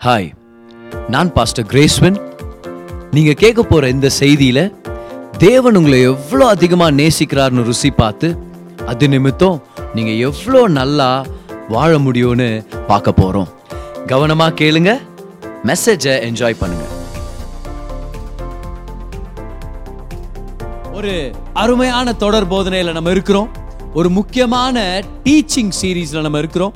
Hi நான் pastor கிரேஸ்வன் நீங்கள் கேட்க போகிற இந்த செய்தியில் தேவன் உங்களை எவ்வளோ அதிகமாக நேசிக்கிறார்னு ருசி பார்த்து அது நிமித்தம் நீங்கள் எவ்வளோ நல்லா வாழ முடியும்னு பார்க்க போகிறோம் கவனமாக கேளுங்க மெசேஜை என்ஜாய் பண்ணுங்க. ஒரு அருமையான தொடர் போதனையில் நம்ம இருக்கிறோம். ஒரு முக்கியமான டீச்சிங் சீரீஸில் நம்ம இருக்கிறோம்.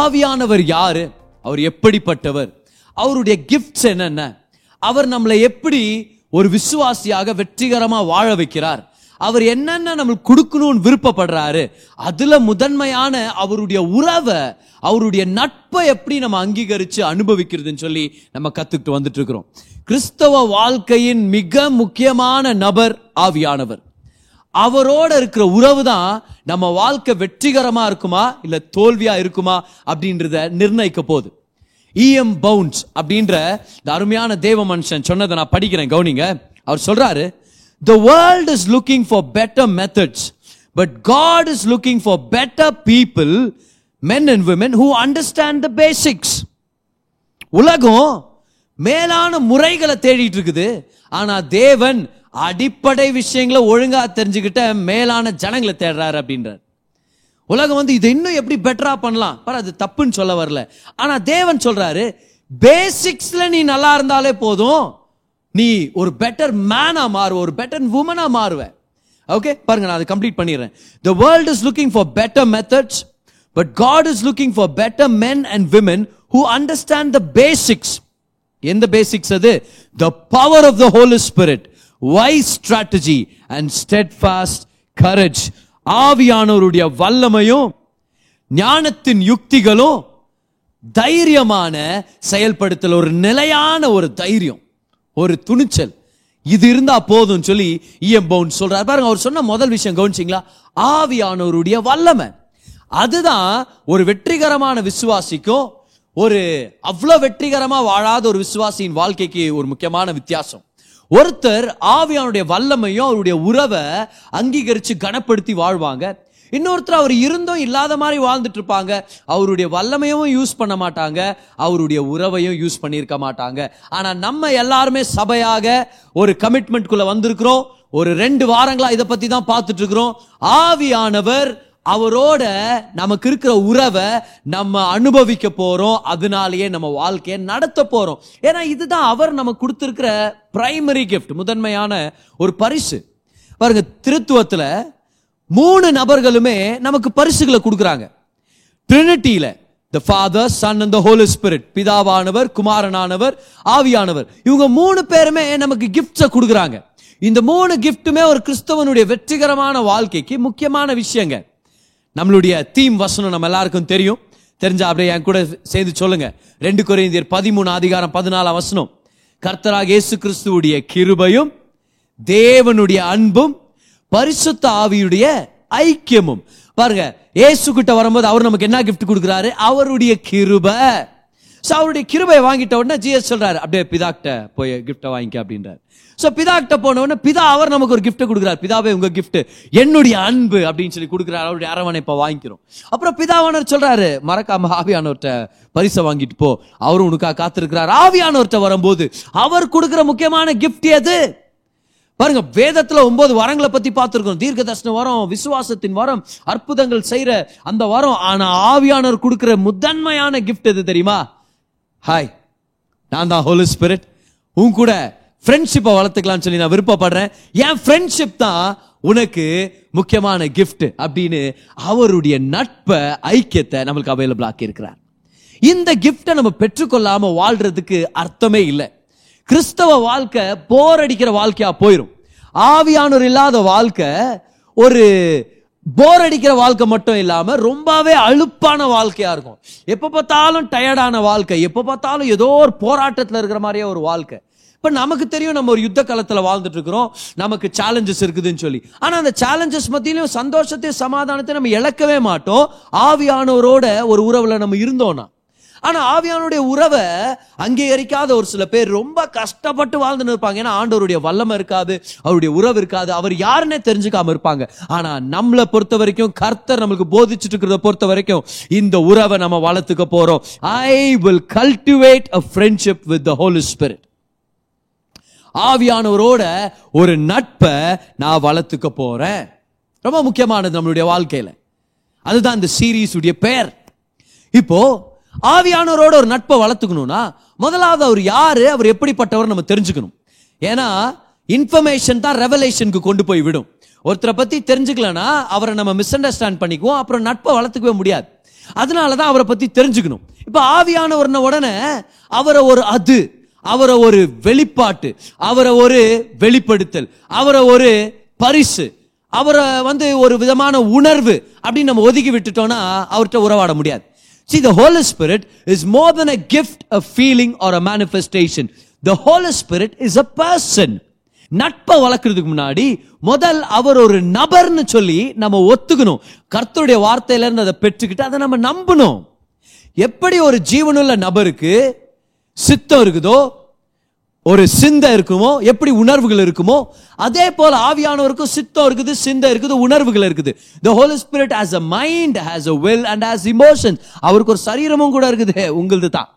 ஆவியானவர் யாரு? அவர் எப்படிப்பட்டவர்? அவருடைய கிஃப்ட்ஸ் என்னென்ன? அவர் நம்மளை எப்படி ஒரு விசுவாசியாக வெற்றிகரமாக வாழ வைக்கிறார்? அவர் என்னென்ன நம்மளுக்கு கொடுக்கணும்னு விருப்பப்படுறாரு? அதுல முதன்மையான அவருடைய உறவை அவருடைய நட்பை எப்படி நம்ம அங்கீகரிச்சு அனுபவிக்கிறதுன்னு சொல்லி நம்ம கத்துக்கிட்டு வந்துட்டு இருக்கிறோம். கிறிஸ்தவ வாழ்க்கையின் மிக முக்கியமான நபர் ஆவியானவர். அவரோட இருக்கிற உறவு தான் நம்ம வாழ்க்கை வெற்றிகரமா இருக்குமா? இல்ல தோல்வியா இருக்குமா? அப்படின்றத நிர்ணயிக்க போகுது. இஎம் பவுன்ஸ் அப்படின்ற இந்த அருமையான தேவ மனுஷன் சொன்னதை நான் படிக்கிறேன் கவுனிங்க. அவர் சொல்றாரு the world is looking for better methods but God is looking for better people men and women who understand the basics உலகம் மேலான முறைகளை தேடிட்டு இருக்குது ஆனா தேவன் அடிப்படை விஷயங்களை ஒழுங்கா தெரிஞ்சுக்கிட்ட மேலான ஜனங்களை தேடுறாரு அப்படின்றார். உலகம் வந்து இது இன்னும் எப்படி பெட்டரா பண்ணலாம்? பாரு அது தப்புன்னு சொல்ல வரல. ஆனா தேவன் சொல்றாரு பேசிக்ஸ்ல நீ நல்லா இருந்தாலே போதும். நீ ஒரு பெட்டர் மேனா மாறுவ ஒரு பெட்டர் உமனா மாறுவ. ஓகே பாருங்க நான் அதை கம்ப்ளீட் பண்ணிடுறேன். The world is looking for better methods but God is looking for better men and women who understand the basics எந்த பேசிக்ஸ் அது? The power of the Holy Spirit wise strategy and steadfast courage ஆவியானோருடைய வல்லமையும் ஞானத்தின் யுக்திகளும் தைரியமான செயல்படுத்தல் ஒரு நிலையான ஒரு தைரியம் ஒரு துணிச்சல். இது இருந்தா போதும் சொல்லி இஎம் பவுன் சொல்றாரு. பாருங்க அவர் சொன்ன முதல் விஷயம் கவனிச்சிங்களா? ஆவியானோருடைய வல்லமை. அதுதான் ஒரு வெற்றிகரமான விசுவாசிக்கும் ஒரு அவ்வளோ வெற்றிகரமாக வாழாத ஒரு விசுவாசியின் வாழ்க்கைக்கு ஒரு முக்கியமான வித்தியாசம். ஒருத்தர் ஆவியானுடைய வல்லமையும் அவருடைய உறவை அங்கீகரித்து கனப்படுத்தி வாழ்வாங்க. இன்னொருத்தர் அவர் இருந்தும் இல்லாத மாதிரி வாழ்ந்துட்டு இருப்பாங்க. அவருடைய வல்லமையும் யூஸ் பண்ண மாட்டாங்க. அவருடைய உறவையும் யூஸ் பண்ணியிருக்க மாட்டாங்க. ஆனால் நம்ம எல்லாருமே சபையாக ஒரு கமிட்மெண்ட்குள்ளே வந்திருக்கிறோம். ஒரு ரெண்டு வாரங்களா இதை பத்தி தான் பார்த்துட்டு இருக்கிறோம். ஆவியானவர் அவரோட நமக்கு இருக்கிற உறவை நம்ம அனுபவிக்க போறோம். அதனாலேயே நம்ம வாழ்க்கையை நடத்த போறோம். ஏன்னா இதுதான் அவர் நம்ம கொடுத்துருக்கிற பிரைமரி கிஃப்ட் முதன்மையான ஒரு பரிசு. பாருங்க திருத்துவத்துல மூணு நபர்களுமே நமக்கு பரிசுகளை கொடுக்குறாங்க. ட்ரினிட்டியில the Father Son and the Holy Spirit பிதாவானவர் குமாரனானவர் ஆவியானவர். இவங்க மூணு பேருமே நமக்கு கிஃப்ட்ஸை கொடுக்குறாங்க. இந்த மூணு கிஃப்ட்டுமே ஒரு கிறிஸ்தவனுடைய வெற்றிகரமான வாழ்க்கைக்கு முக்கியமான விஷயங்க. நம்மளுடைய தீம் வசனம் நம்ம எல்லாருக்கும் தெரியும். தெரிஞ்சா அப்படியே என் கூட சேர்ந்து சொல்லுங்க. ரெண்டு குறைந்தியர் பதிமூணு அதிகாரம் பதினாலாம் வசனம். கர்த்தராக இயேசு கிறிஸ்துவுடைய கிருபையும் தேவனுடைய அன்பும் பரிசுத்த ஆவியுடைய ஐக்கியமும். பாருங்க இயேசு கிட்ட வரும்போது அவர் நமக்கு என்ன கிஃப்ட் கொடுக்குறாரு? அவருடைய கிருபை. ஸோ அவருடைய கிருபையை வாங்கிட்ட உடனே ஜிஎஸ் சொல்றாரு அப்படியே பிதாக்கிட்ட போய் கிஃப்ட்டை வாங்கிக்க அப்படின்றார். ஸோ பிதாக்கிட்ட போன உடனே பிதா அவர் நமக்கு ஒரு கிஃப்ட் கொடுக்குறாரு. பிதாவே உங்க கிஃப்ட் என்னுடைய அன்பு அப்படின்னு சொல்லி கொடுக்குறாரு. அவருடைய அரவணைப்பை வாங்கிக்கிறோம். அப்புறம் பிதாவானவர் சொல்றாரு மறக்காம ஆவியானவர்கிட்ட பரிசை வாங்கிட்டு போ. அவரும் உனக்கா காத்திருக்கிறார். ஆவியானவர்கிட்ட வரும்போது அவர் கொடுக்குற முக்கியமான கிஃப்ட் எது? பாருங்க வேதத்துல ஒன்பது வரங்களை பத்தி பார்த்துருக்கோம் தீர்க்க தர்ஷன வரம் விசுவாசத்தின் வரம் அற்புதங்கள் செய்யற அந்த வரம். ஆனா ஆவியானவர் கொடுக்கிற முதன்மையான கிஃப்ட் எது தெரியுமா? ஹாய் நான் தான் ஹோலி ஸ்பிரிட் உன் கூட ஃப்ரெண்ட்ஷிப்பை வளர்த்துக்கலாம்னு சொல்லி நான் விருப்பப்படுறேன். என் ஃப்ரெண்ட்ஷிப் தான் உனக்கு முக்கியமான கிஃப்ட் அப்படின்னு அவருடைய நட்பை ஐக்கியத்தை நம்மளுக்கு அவைலபிள் ஆக்கி இருக்கிறார் இந்த கிஃப்டை நம்ம பெற்றுக்கொள்ளாம வாழ்றதுக்கு அர்த்தமே இல்லை. கிறிஸ்தவ வாழ்க்கை போர் அடிக்கிற வாழ்க்கையா போயிடும் ஆவியானோர் இல்லாத வாழ்க்கை ஒரு போர் அடிக்கிற வாழ்க்கை மட்டும் இல்லாமல் ரொம்பவே அழுப்பான வாழ்க்கையா இருக்கும். எப்போ பார்த்தாலும் டயர்டான வாழ்க்கை. எப்போ பார்த்தாலும் ஏதோ ஒரு போராட்டத்தில் இருக்கிற மாதிரியே ஒரு வாழ்க்கை. இப்போ நமக்கு தெரியும் நம்ம ஒரு யுத்த காலத்தில் வாழ்ந்துட்டு இருக்கிறோம். நமக்கு சேலஞ்சஸ் இருக்குதுன்னு சொல்லி. ஆனால் அந்த சேலஞ்சஸ் மத்தியிலையும் சந்தோஷத்தையும் சமாதானத்தையும் நம்ம இழக்கவே மாட்டோம். ஆவியானவரோட ஒரு உறவில் நம்ம இருந்தோம்னா ஆனா ஆவியானுடைய உறவை அங்கீகரிக்காத ஒரு சில பேர் ரொம்ப கஷ்டப்பட்டு வாழ்ந்துன்னு இருப்பாங்க. ஏன்னா ஆண்டவருடைய வல்லமை இருக்காது அவருடைய உறவு இருக்காது அவர் யாருன்னே தெரிஞ்சுக்காம இருப்பாங்க. ஆனா நம்மளை பொறுத்த வரைக்கும் கர்த்தர் நம்மளுக்கு போதிச்சுட்டு இருக்கிறத பொறுத்த வரைக்கும் இந்த உறவை நம்ம வளர்த்துக்க போறோம். I will cultivate a friendship with the Holy Spirit ஆவியானவரோட ஒரு நட்பை நான் வளர்த்துக்க போறேன். ரொம்ப முக்கியமானது நம்மளுடைய வாழ்க்கையில. அதுதான் இந்த சீரீஸ் உடைய பெயர். இப்போ ஆவியானவரோட ஒரு நட்பை வளர்த்துக்கணும்னா முதலாவது அவர் யாரு அவர் எப்படிப்பட்டவர் நம்ம தெரிஞ்சுக்கணும். ஏன்னா இன்ஃபர்மேஷன் தான் ரெவலேஷனுக்கு கொண்டு போய் விடும். ஒருத்தரை பற்றி தெரிஞ்சுக்கலனா அவரை நம்ம மிஸ் அண்டர்ஸ்டாண்ட் பண்ணிக்குவோம் அப்புறம் நட்பை வளர்த்துக்கவே முடியாது. அதனால தான் அவரை பற்றி தெரிஞ்சுக்கணும். இப்போ ஆவியானவர்ன உடனே அவரை ஒரு அது அவரை ஒரு வெளிப்பாட்டு அவரை ஒரு வெளிப்படுத்தல் அவரை ஒரு பரிசு அவரை வந்து ஒரு விதமான உணர்வு அப்படின்னு நம்ம ஒதுக்கி விட்டுட்டோம்னா அவர்கிட்ட உறவாட முடியாது. See, the Holy Spirit is more than a gift, a feeling, or a manifestation. The Holy Spirit is a person. நட்பை வளர்க்கறதுக்கு முன்னாடி முதல் அவர் ஒரு நபர்னு சொல்லி நம்ம ஒத்துக்கணும் கர்த்தருடைய வார்த்தையில இருந்து அதை பெற்றுக்கிட்டு அதை நம்ம நம்பணும் எப்படி ஒரு ஜீவனுள்ள நபருக்கு சித்தம் இருக்குதோ ஒரு சிந்தை இருக்குமோ எப்படி உணர்வுகள் இருக்குமோ அதே போல ஆவியானவருக்கும் சித்தம் இருக்குது சிந்தை இருக்குது உணர்வுகள் இருக்குது. The Holy Spirit has a mind has a will and has emotion அவருக்கு ஒரு சரீரமும் கூட இருக்குது. உங்களது தான்.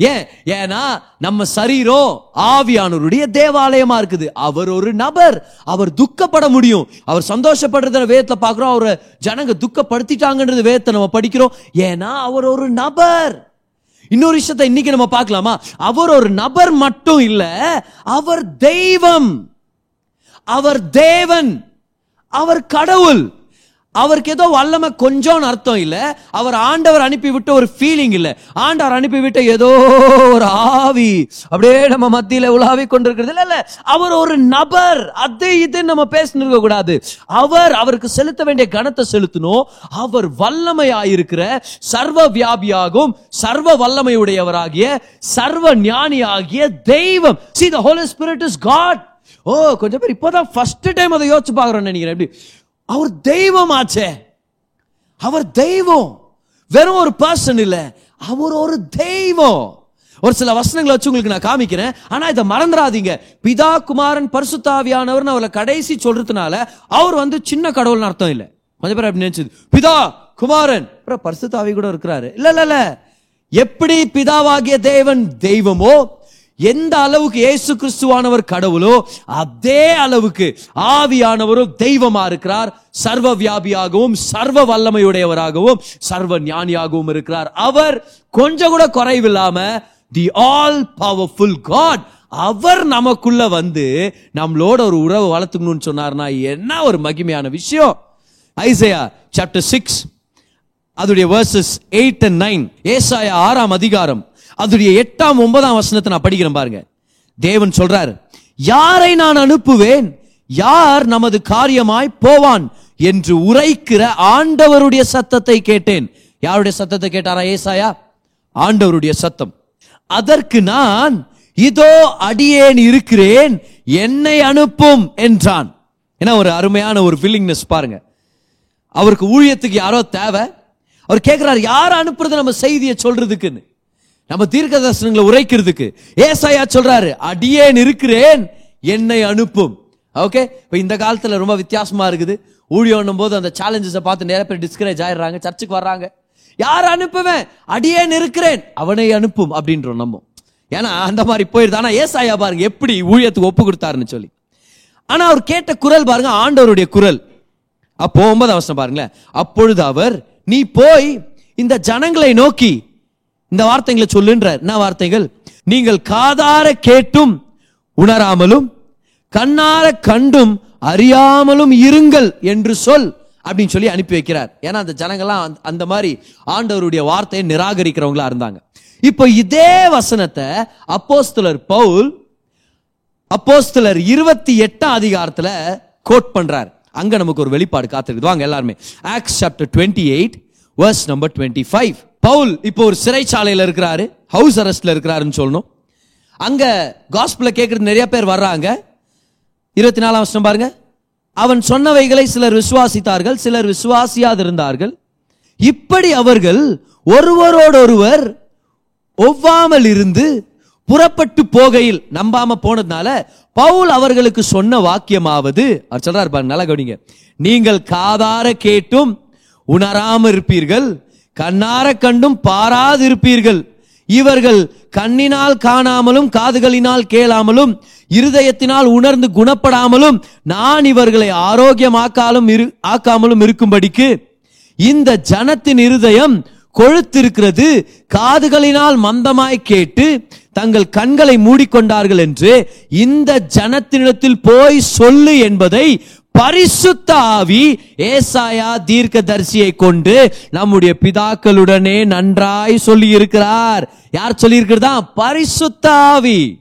ஏன்? ஏன்னா நம்ம சரீரம் ஆவியானவருடைய தேவாலயமா இருக்குது. அவர் ஒரு நபர். அவர் துக்கப்பட முடியும். அவர் சந்தோஷப்படுறத வேதத்துல பார்க்குறோம். அவரை ஜனங்க துக்கப்படுத்திட்டாங்கன்றது வேதத்தை நம்ம படிக்கிறோம். ஏன்னா அவர் ஒரு நபர். இன்னொரு விஷயத்தை இன்னைக்கு நம்ம பார்க்கலாமா? அவர் ஒரு நபர் மட்டும் இல்ல அவர் தெய்வம். அவர் தேவன். அவர் கடவுள். அவருக்கு ஏதோ வல்லமை கொஞ்சம்னு அர்த்தம் இல்லை. அவர் ஆண்டவர் அனுப்பிவிட்ட ஒரு ஃபீலிங் இல்ல. ஆண்டவர் அனுப்பி விட்ட ஏதோ ஒரு ஆவி. அப்படியே நம்ம மத்தியில உலாவி கொண்டிருக்கிறது இல்லை இல்லை. அவர் ஒரு நபர். அது இது நம்ம பேசினிருக்க கூடாது. அவர் அவருக்கு செலுத்த வேண்டிய கணத்தை செலுத்தணும். அவர் வல்லமையாயிருக்கிற சர்வ வியாபியாகும் சர்வ வல்லமையுடையவராகிய சர்வ ஞானியாகிய தெய்வம். See the Holy Spirit is God oh கொஞ்சம் பேர் இப்போதான் ஃபர்ஸ்ட் டைம் அதை யோசிச்சு பார்க்குறோம் நினைக்கிறேன். எப்படி? அவர் தெய்வம் ஆச்சே அவர் தெய்வம். வெறும் ஒரு பர்சன் இல்லை. அவர் ஒரு தெய்வம். ஒரு சில வசனங்களை வச்சு உங்களுக்கு நான் காமிக்கிறேன். ஆனா இதை மறந்துடாதீங்க. பிதா குமாரன் பரிசுத்தாவியானவர் அவரை கடைசி சொல்றதுனால அவர் வந்து சின்ன கடவுள்னு அர்த்தம் இல்லை. கொஞ்சம் பேர் அப்படி நினைச்சது. பிதா குமாரன். அப்புறம் பரிசுத்தாவி கூட இருக்கிறாரு. இல்ல இல்ல இல்ல. எப்படி பிதாவாகிய தேவன் தெய்வமோ எந்த அளவுக்கு இயேசு கிறிஸ்துவானவர் கடவுளோ அதே அளவுக்கு ஆவியானவரும் தெய்வமா இருக்கிறார். சர்வ வியாபியாகவும் சர்வ வல்லமையுடையவராகவும் சர்வ ஞானியாகவும் இருக்கிறார். அவர் கொஞ்சம் கூட குறைவில்லாம தி ஆல் பவர்ஃபுல் காட் அவர் நமக்குள்ள வந்து நம்மளோட ஒரு உறவு வளர்த்துக்கணும்னு சொன்னார்னா என்ன ஒரு மகிமையான விஷயம். ஐசையா சாப்டர் சிக்ஸ் அதோடைய வேர்சஸ் எயிட் அண்ட் நைன் ஏசாயா ஆறாம் அதிகாரம். அதுடைய எட்டாம் ஒன்பதாம் வசனத்தை நான் படிக்கிறேன் பாருங்க. தேவன் சொல்றாரு யாரை நான் அனுப்புவேன்? யார் நமது காரியமாய் போவான்? என்று உரைக்கிற ஆண்டவருடைய சத்தத்தை கேட்டேன். யாருடைய சத்தத்தை கேட்டாரா? ஏசாயா? ஆண்டவருடைய சத்தம். அதற்கு நான் இதோ அடியேன் இருக்கிறேன் என்னை அனுப்பும் என்றான். ஏன்னா ஒரு அருமையான ஒரு வில்லிங்னஸ் பாருங்க. அவருக்கு ஊழியத்துக்கு யாரோ தேவை. அவர் கேட்கிறார் யார் அனுப்புறது நம்ம செய்தியை சொல்றதுக்குன்னு? நம்ம தீர்க்க தரிசனங்களை உரைக்கிறதுக்கு. ஏசாயா சொல்றாரு அடியேன் இருக்கிறேன் என்னை அனுப்பும். ஓகே இப்போ இந்த காலத்தில் ரொம்ப வித்தியாசமா இருக்குது. ஊழியம் போது அந்த சேலஞ்சஸை பார்த்து நிறைய பேர் டிஸ்கரேஜ் ஆயிடுறாங்க சர்ச்சுக்கு வர்றாங்க. யார் அனுப்புவேன்? அடியேன் இருக்கிறேன் அவனை அனுப்பும். அப்படின்றோம் நம்ம. ஏன்னா அந்த மாதிரி போயிருது. ஆனால் ஏசாயா பாருங்க எப்படி ஊழியத்துக்கு ஒப்பு கொடுத்தாருன்னு சொல்லி. ஆனா அவர் கேட்ட குரல் பாருங்க ஆண்டவருடைய குரல். அப்போ ஒன்பது அவசரம் பாருங்களேன். அப்பொழுது அவர் நீ போய் இந்த ஜனங்களை நோக்கி இந்த வார்த்தைகளை சொல்லுன்றார் என்ன வார்த்தைகள்? நீங்கள் காதார கேட்டும் உணராமலும் கண்ணார கண்டும் அறியாமலும் இருங்கள் என்று சொல் அப்படின்னு சொல்லி அனுப்பி வைக்கிறார். ஏன்னா அந்த ஜனங்கள்லாம் அந்த- அந்த மாதிரி ஆண்டவருடைய வார்த்தையை நிராகரிக்கிறவங்களா இருந்தாங்க. இப்போ இதே வசனத்தை அப்போஸ்தலர் பவுல் அப்போஸ்தலர் இருபத்தி எட்டாம் அதிகாரத்தில் கோட் பண்றார். அங்க நமக்கு ஒரு வெளிப்பாடு காத்திருக்குது. வாங்க எல்லாருமே. Acts chapter twenty eight verse number twenty five Pavul இப்போ ஒரு சிறைச்சாலையில் இருக்கிறாரு. ஹவுஸ் அரெஸ்ட்ல இருக்கிறாருன்னு சொல்லணும். அங்க காஸ்பிள கேட்கறது நிறைய பேர் வர்றாங்க. இருபத்தி நாலாம் வருஷம் பாருங்க. அவன் சொன்னவைகளை சிலர் விசுவாசித்தார்கள் சிலர் விசுவாசியாது இருந்தார்கள் இப்படி அவர்கள் ஒருவரோடொருவர் ஒவ்வாமல் இருந்து புறப்பட்டு போகையில் நம்பாம போனதுனால பவுல் அவர்களுக்கு சொன்ன வாக்கியமாவது அவர் சொல்றாரு பாருங்க நல்லா கவனிங்க. நீங்கள் காதார கேட்டும் உணராம இருப்பீர்கள் கண்ணார கண்டும் பாராது இருப்பீர்கள் இவர்கள் கண்ணினால் காணாமலும் காதுகளினால் கேளாமலும் இருதயத்தினால் உணர்ந்து குணப்படாமலும் நான் இவர்களை ஆரோக்கியமாக்காலும் இரு ஆக்காமலும் இருக்கும்படிக்கு இந்த ஜனத்தின் இருதயம் கொழுத்திருக்கிறது. காதுகளினால் மந்தமாய் கேட்டு தங்கள் கண்களை மூடிக்கொண்டார்கள் என்று இந்த ஜனத்தினிடத்தில் போய் சொல்லு என்பதை பரிசுத்த ஆவி ஏசாயா தீர்க்கதரிசியை கொண்டு நம்முடைய பிதாக்களுடனே நன்றாய் சொல்லி இருக்கிறார் யார் சொல்லி இருக்கிறதா பரிசுத்த ஆவி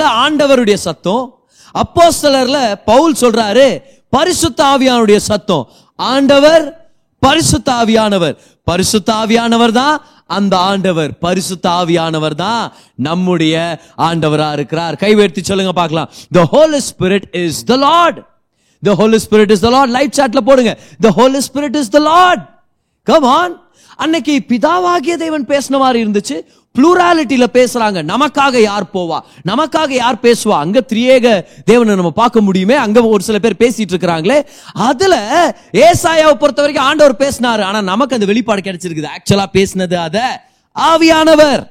ஆண்டவருடைய சத்தம் அப்போஸ்தலர்ல பவுல் சொல்றாரு பரிசுத்த ஆவியானுடைய சத்தம். ஆண்டவர் பரிசுத்த ஆவியானவர் பரிசுத்த ஆவியானவர் தான் அந்த ஆண்டவர் பரிசுத்த ஆவியானவர் தான் நம்முடைய ஆண்டவரா இருக்கிறார். கைவேர்த்தி சொல்லுங்க பார்க்கலாம். The Holy Spirit is the Lord the Holy Spirit is the Lord live சாட்ல போடுங்க. The Holy Spirit is the Lord come அன்னைக்கு பிதாவாகிய தேவன் பேசின மாதிரி இருந்துச்சு. ப்ளூராலிட்டியில் பேசுகிறாங்க நமக்காக யார் போவா? நமக்காக யார் பேசுவா? அங்கே திரியேக தேவனை நம்ம பார்க்க முடியுமே? அங்கே ஒரு சில பேர் பேசிட்டு இருக்கிறாங்களே. அதில் ஏசாயாவை பொறுத்த வரைக்கும் ஆண்டவர் பேசினார். ஆனால் நமக்கு அந்த வெளிப்பாடு கிடைச்சிருக்குது. ஆக்சுவலாக பேசினது அதை ஆவியானவர்.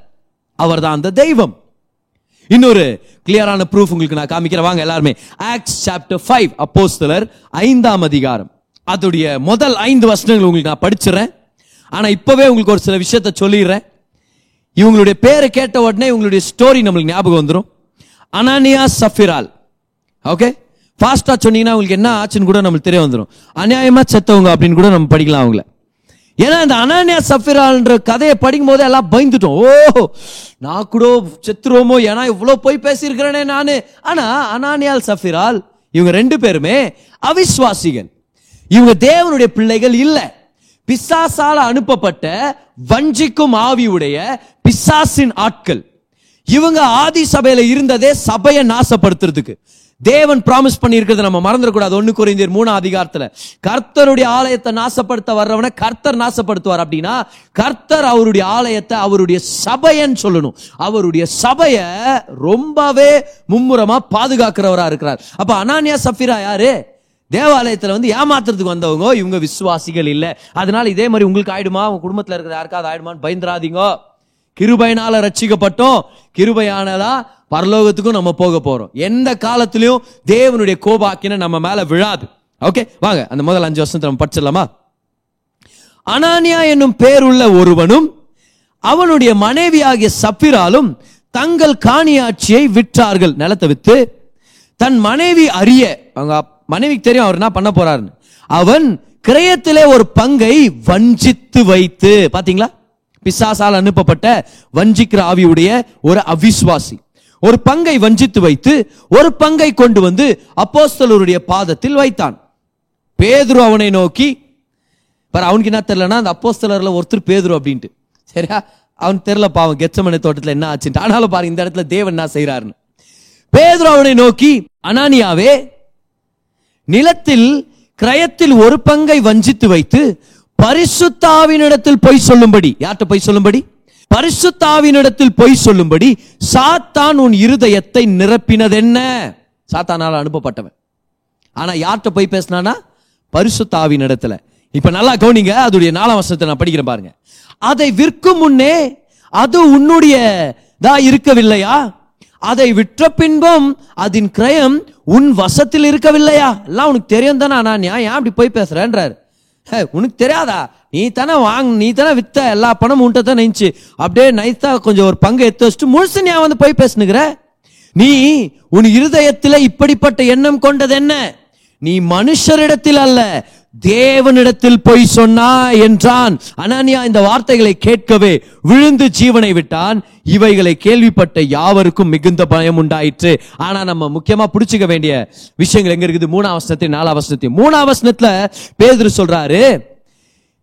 அவர் தான் அந்த தெய்வம். இன்னொரு கிளியரான ப்ரூஃப் உங்களுக்கு நான் காமிக்கிறேன். வாங்க எல்லாருமே. ஆக்ஸ் சாப்டர் ஃபைவ் அப்போஸ்தலர் ஐந்தாம் அதிகாரம். அதோடைய முதல் ஐந்து வசனங்கள் உங்களுக்கு நான் படிச்சிடுறேன். ஆனால் இப்போவே உங்களுக்கு ஒரு சில விஷயத்த சொல்லிடுறேன். இவங்களுடைய பேரை கேட்ட உடனே இவங்களுடைய ஸ்டோரி நம்மளுக்கு ஞாபகம் வந்துடும் அனானியா சஃபிரால். ஓகே ஃபாஸ்டா சொன்னீங்கன்னா உங்களுக்கு என்ன ஆச்சுன்னு கூட நம்மளுக்கு தெரிய வந்துடும் அநியாயமா செத்தவங்க அப்படின்னு கூட நம்ம படிக்கலாம் அவங்கள. ஏன்னா இந்த அனானியா சஃபிரால்ன்ற கதையை படிக்கும் போதே எல்லாம் பயந்துட்டோம். ஓ நான் கூட செத்துருவோமோ? ஏன்னா இவ்வளோ போய் பேசியிருக்கிறேனே நான். ஆனா அனானியால் சஃபிரால் இவங்க ரெண்டு பேருமே அவிஸ்வாசிகள் இவங்க தேவனுடைய பிள்ளைகள் இல்லை. பிசாசால அனுப்பப்பட்ட வஞ்சிக்கும் ஆவியுடைய பிசாசின் ஆட்கள். இவங்க ஆதி சபையில இருந்ததே சபையை நாசப்படுத்துறதுக்கு. தேவன் ப்ராமிஸ் பண்ணியிருக்கிறத நம்ம மறந்துடக்கூடாது. ஒன்று குறைந்தர் மூணு அதிகாரத்தில். கர்த்தருடைய ஆலயத்தை நாசப்படுத்த வர்றவனை கர்த்தர் நாசப்படுத்துவார் அப்படின்னா கர்த்தர் அவருடைய ஆலயத்தை அவருடைய சபையன்னு சொல்லணும். அவருடைய சபையை ரொம்பவே மும்முரமாக பாதுகாக்கிறவராக இருக்கிறார். அப்போ அனானியா சஃபிரா யாரு? தேவாலயத்தில் வந்து ஏமாத்துறதுக்கு வந்தவங்க இவங்க விசுவாசிகள் இல்லை. அதனால இதே மாதிரி உங்களுக்கு ஆயிடுமா? உங்க குடும்பத்தில் இருக்கிற யாருக்காவது ஆயிடுமான்னு பயந்துராதீங்க. கிருபையினால ரட்சிக்கப்பட்டோம். கிருபையானதா பரலோகத்துக்கும் நம்ம போக போறோம். எந்த காலத்திலையும் தேவனுடைய கோபாக்கின நம்ம மேல விழாது. ஓகே வாங்க அந்த முதல் அஞ்சு வருஷத்தை நம்ம படிச்சிடலாமா? அனானியா என்னும் பேருள்ள ஒருவனும் அவனுடைய மனைவியாகிய சப்பிராலும் தங்கள் காணியாட்சியை விற்றார்கள். நிலத்தை வித்து தன் மனைவி அறிய அவங்க மனைவிக்கு தெரியும் அவர் என்ன பண்ண போறாருன்னு. அவன் கிரயத்திலே ஒரு பங்கை வஞ்சித்து வைத்து பாத்தீங்களா? பிசாசால் அனுப்பப்பட்ட வஞ்சிக்கிற ஆவியுடைய ஒரு அவிஸ்வாசி ஒரு பங்கை வஞ்சித்து வைத்து ஒரு பங்கை கொண்டு வந்து அப்போஸ்தலருடைய பாதத்தில் வைத்தான். பேதுரு அவனை நோக்கி பாரு அவனுக்கு என்ன தெரியலனா அந்த அப்போஸ்தலர்ல ஒருத்தர் பேதுரு அப்படின்ட்டு. சரியா? அவன் தெரியல பாவம் கெச்சமனை தோட்டத்தில் என்ன ஆச்சுன்ட்டு. ஆனாலும் பாருங்க இந்த இடத்துல தேவன் என்ன செய்யறாருன்னு பேதுரு அவனை நோக்கி அனானியாவே நிலத்தில் கிரயத்தில் ஒரு பங்கை வஞ்சித்து வைத்து பரிசுத்தாவினிடத்தில் பொய் சொல்லும்படி. யார்கிட்ட பொய் சொல்லும்படி? பரிசுத்தாவினிடத்தில் பொய் சொல்லும்படி சாத்தான் உன் இருதயத்தை நிரப்பினதென்ன? சாத்தானால் அனுப்பப்பட்டவன். ஆனா யார்கிட்ட போய் பேசினானா பரிசுத்தாவின் இடத்துல இப்ப நல்லா கவனிங்க அதோடைய நாலாம் வருஷத்தை நான் படிக்கிறேன் பாருங்க. அதை விற்கும் முன்னே அது உன்னுடைய தா இருக்கவில்லையா? அதை விற்ற பின்பும் அதன் கிரயம் உன் வசத்தில் இருக்கவில்லையா? எல்லாம் உனக்கு தெரியும் தானே நான் ஏன் அப்படி போய் பேசுறேன்றாரு. ஹே, உனக்கு தெரியாதா? நீ தானே வாங்க நீ தானே வித்த எல்லா பணமும் உன்ட்ட தான் நினைச்சு அப்படியே நைத்தா கொஞ்சம் ஒரு பங்கு எடுத்து வச்சுட்டு முழுசு நீ வந்து போய் பேசுனுங்கிற நீ உன் இருதயத்தில் இப்படிப்பட்ட எண்ணம் கொண்டது என்ன? நீ மனுஷரிடத்தில் அல்ல தேவனிடத்தில் போய் சொன்னா என்றான். அனானியா இந்த வார்த்தைகளை கேட்கவே விழுந்து ஜீவனை விட்டான். இவைகளை கேள்விப்பட்ட யாவருக்கும் மிகுந்த பயம் உண்டாயிற்று. ஆனா நம்ம முக்கியமா புடிச்சுக்க வேண்டிய விஷயங்கள் எங்க இருக்குது? மூணாவசனத்தையும் நாலாவசனத்தையும் மூணாவசனத்துல வசனத்தையும் பேதுரு சொல்றாரு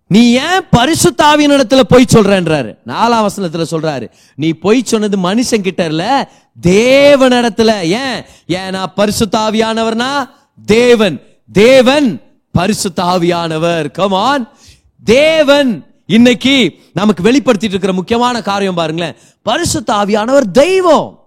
நீ ஏன் பரிசுத்தாவின் இடத்துல பொய் சொல்றன்றாரு? நாலாம் வசனத்துல சொல்றாரு நீ பொய் சொன்னது மனுஷன் கிட்ட இல்ல தேவன் இடத்துல ஏன்? ஏன் நான் பரிசுத்தாவியானவர்னா தேவன். தேவன் பரிசுத்தாவியானவர் கமான் தேவன் இன்னைக்கு நமக்கு வெளிப்படுத்திட்டு இருக்கிற முக்கியமான காரியம் பாருங்களேன். பரிசுத்த ஆவியானவர் தெய்வம்.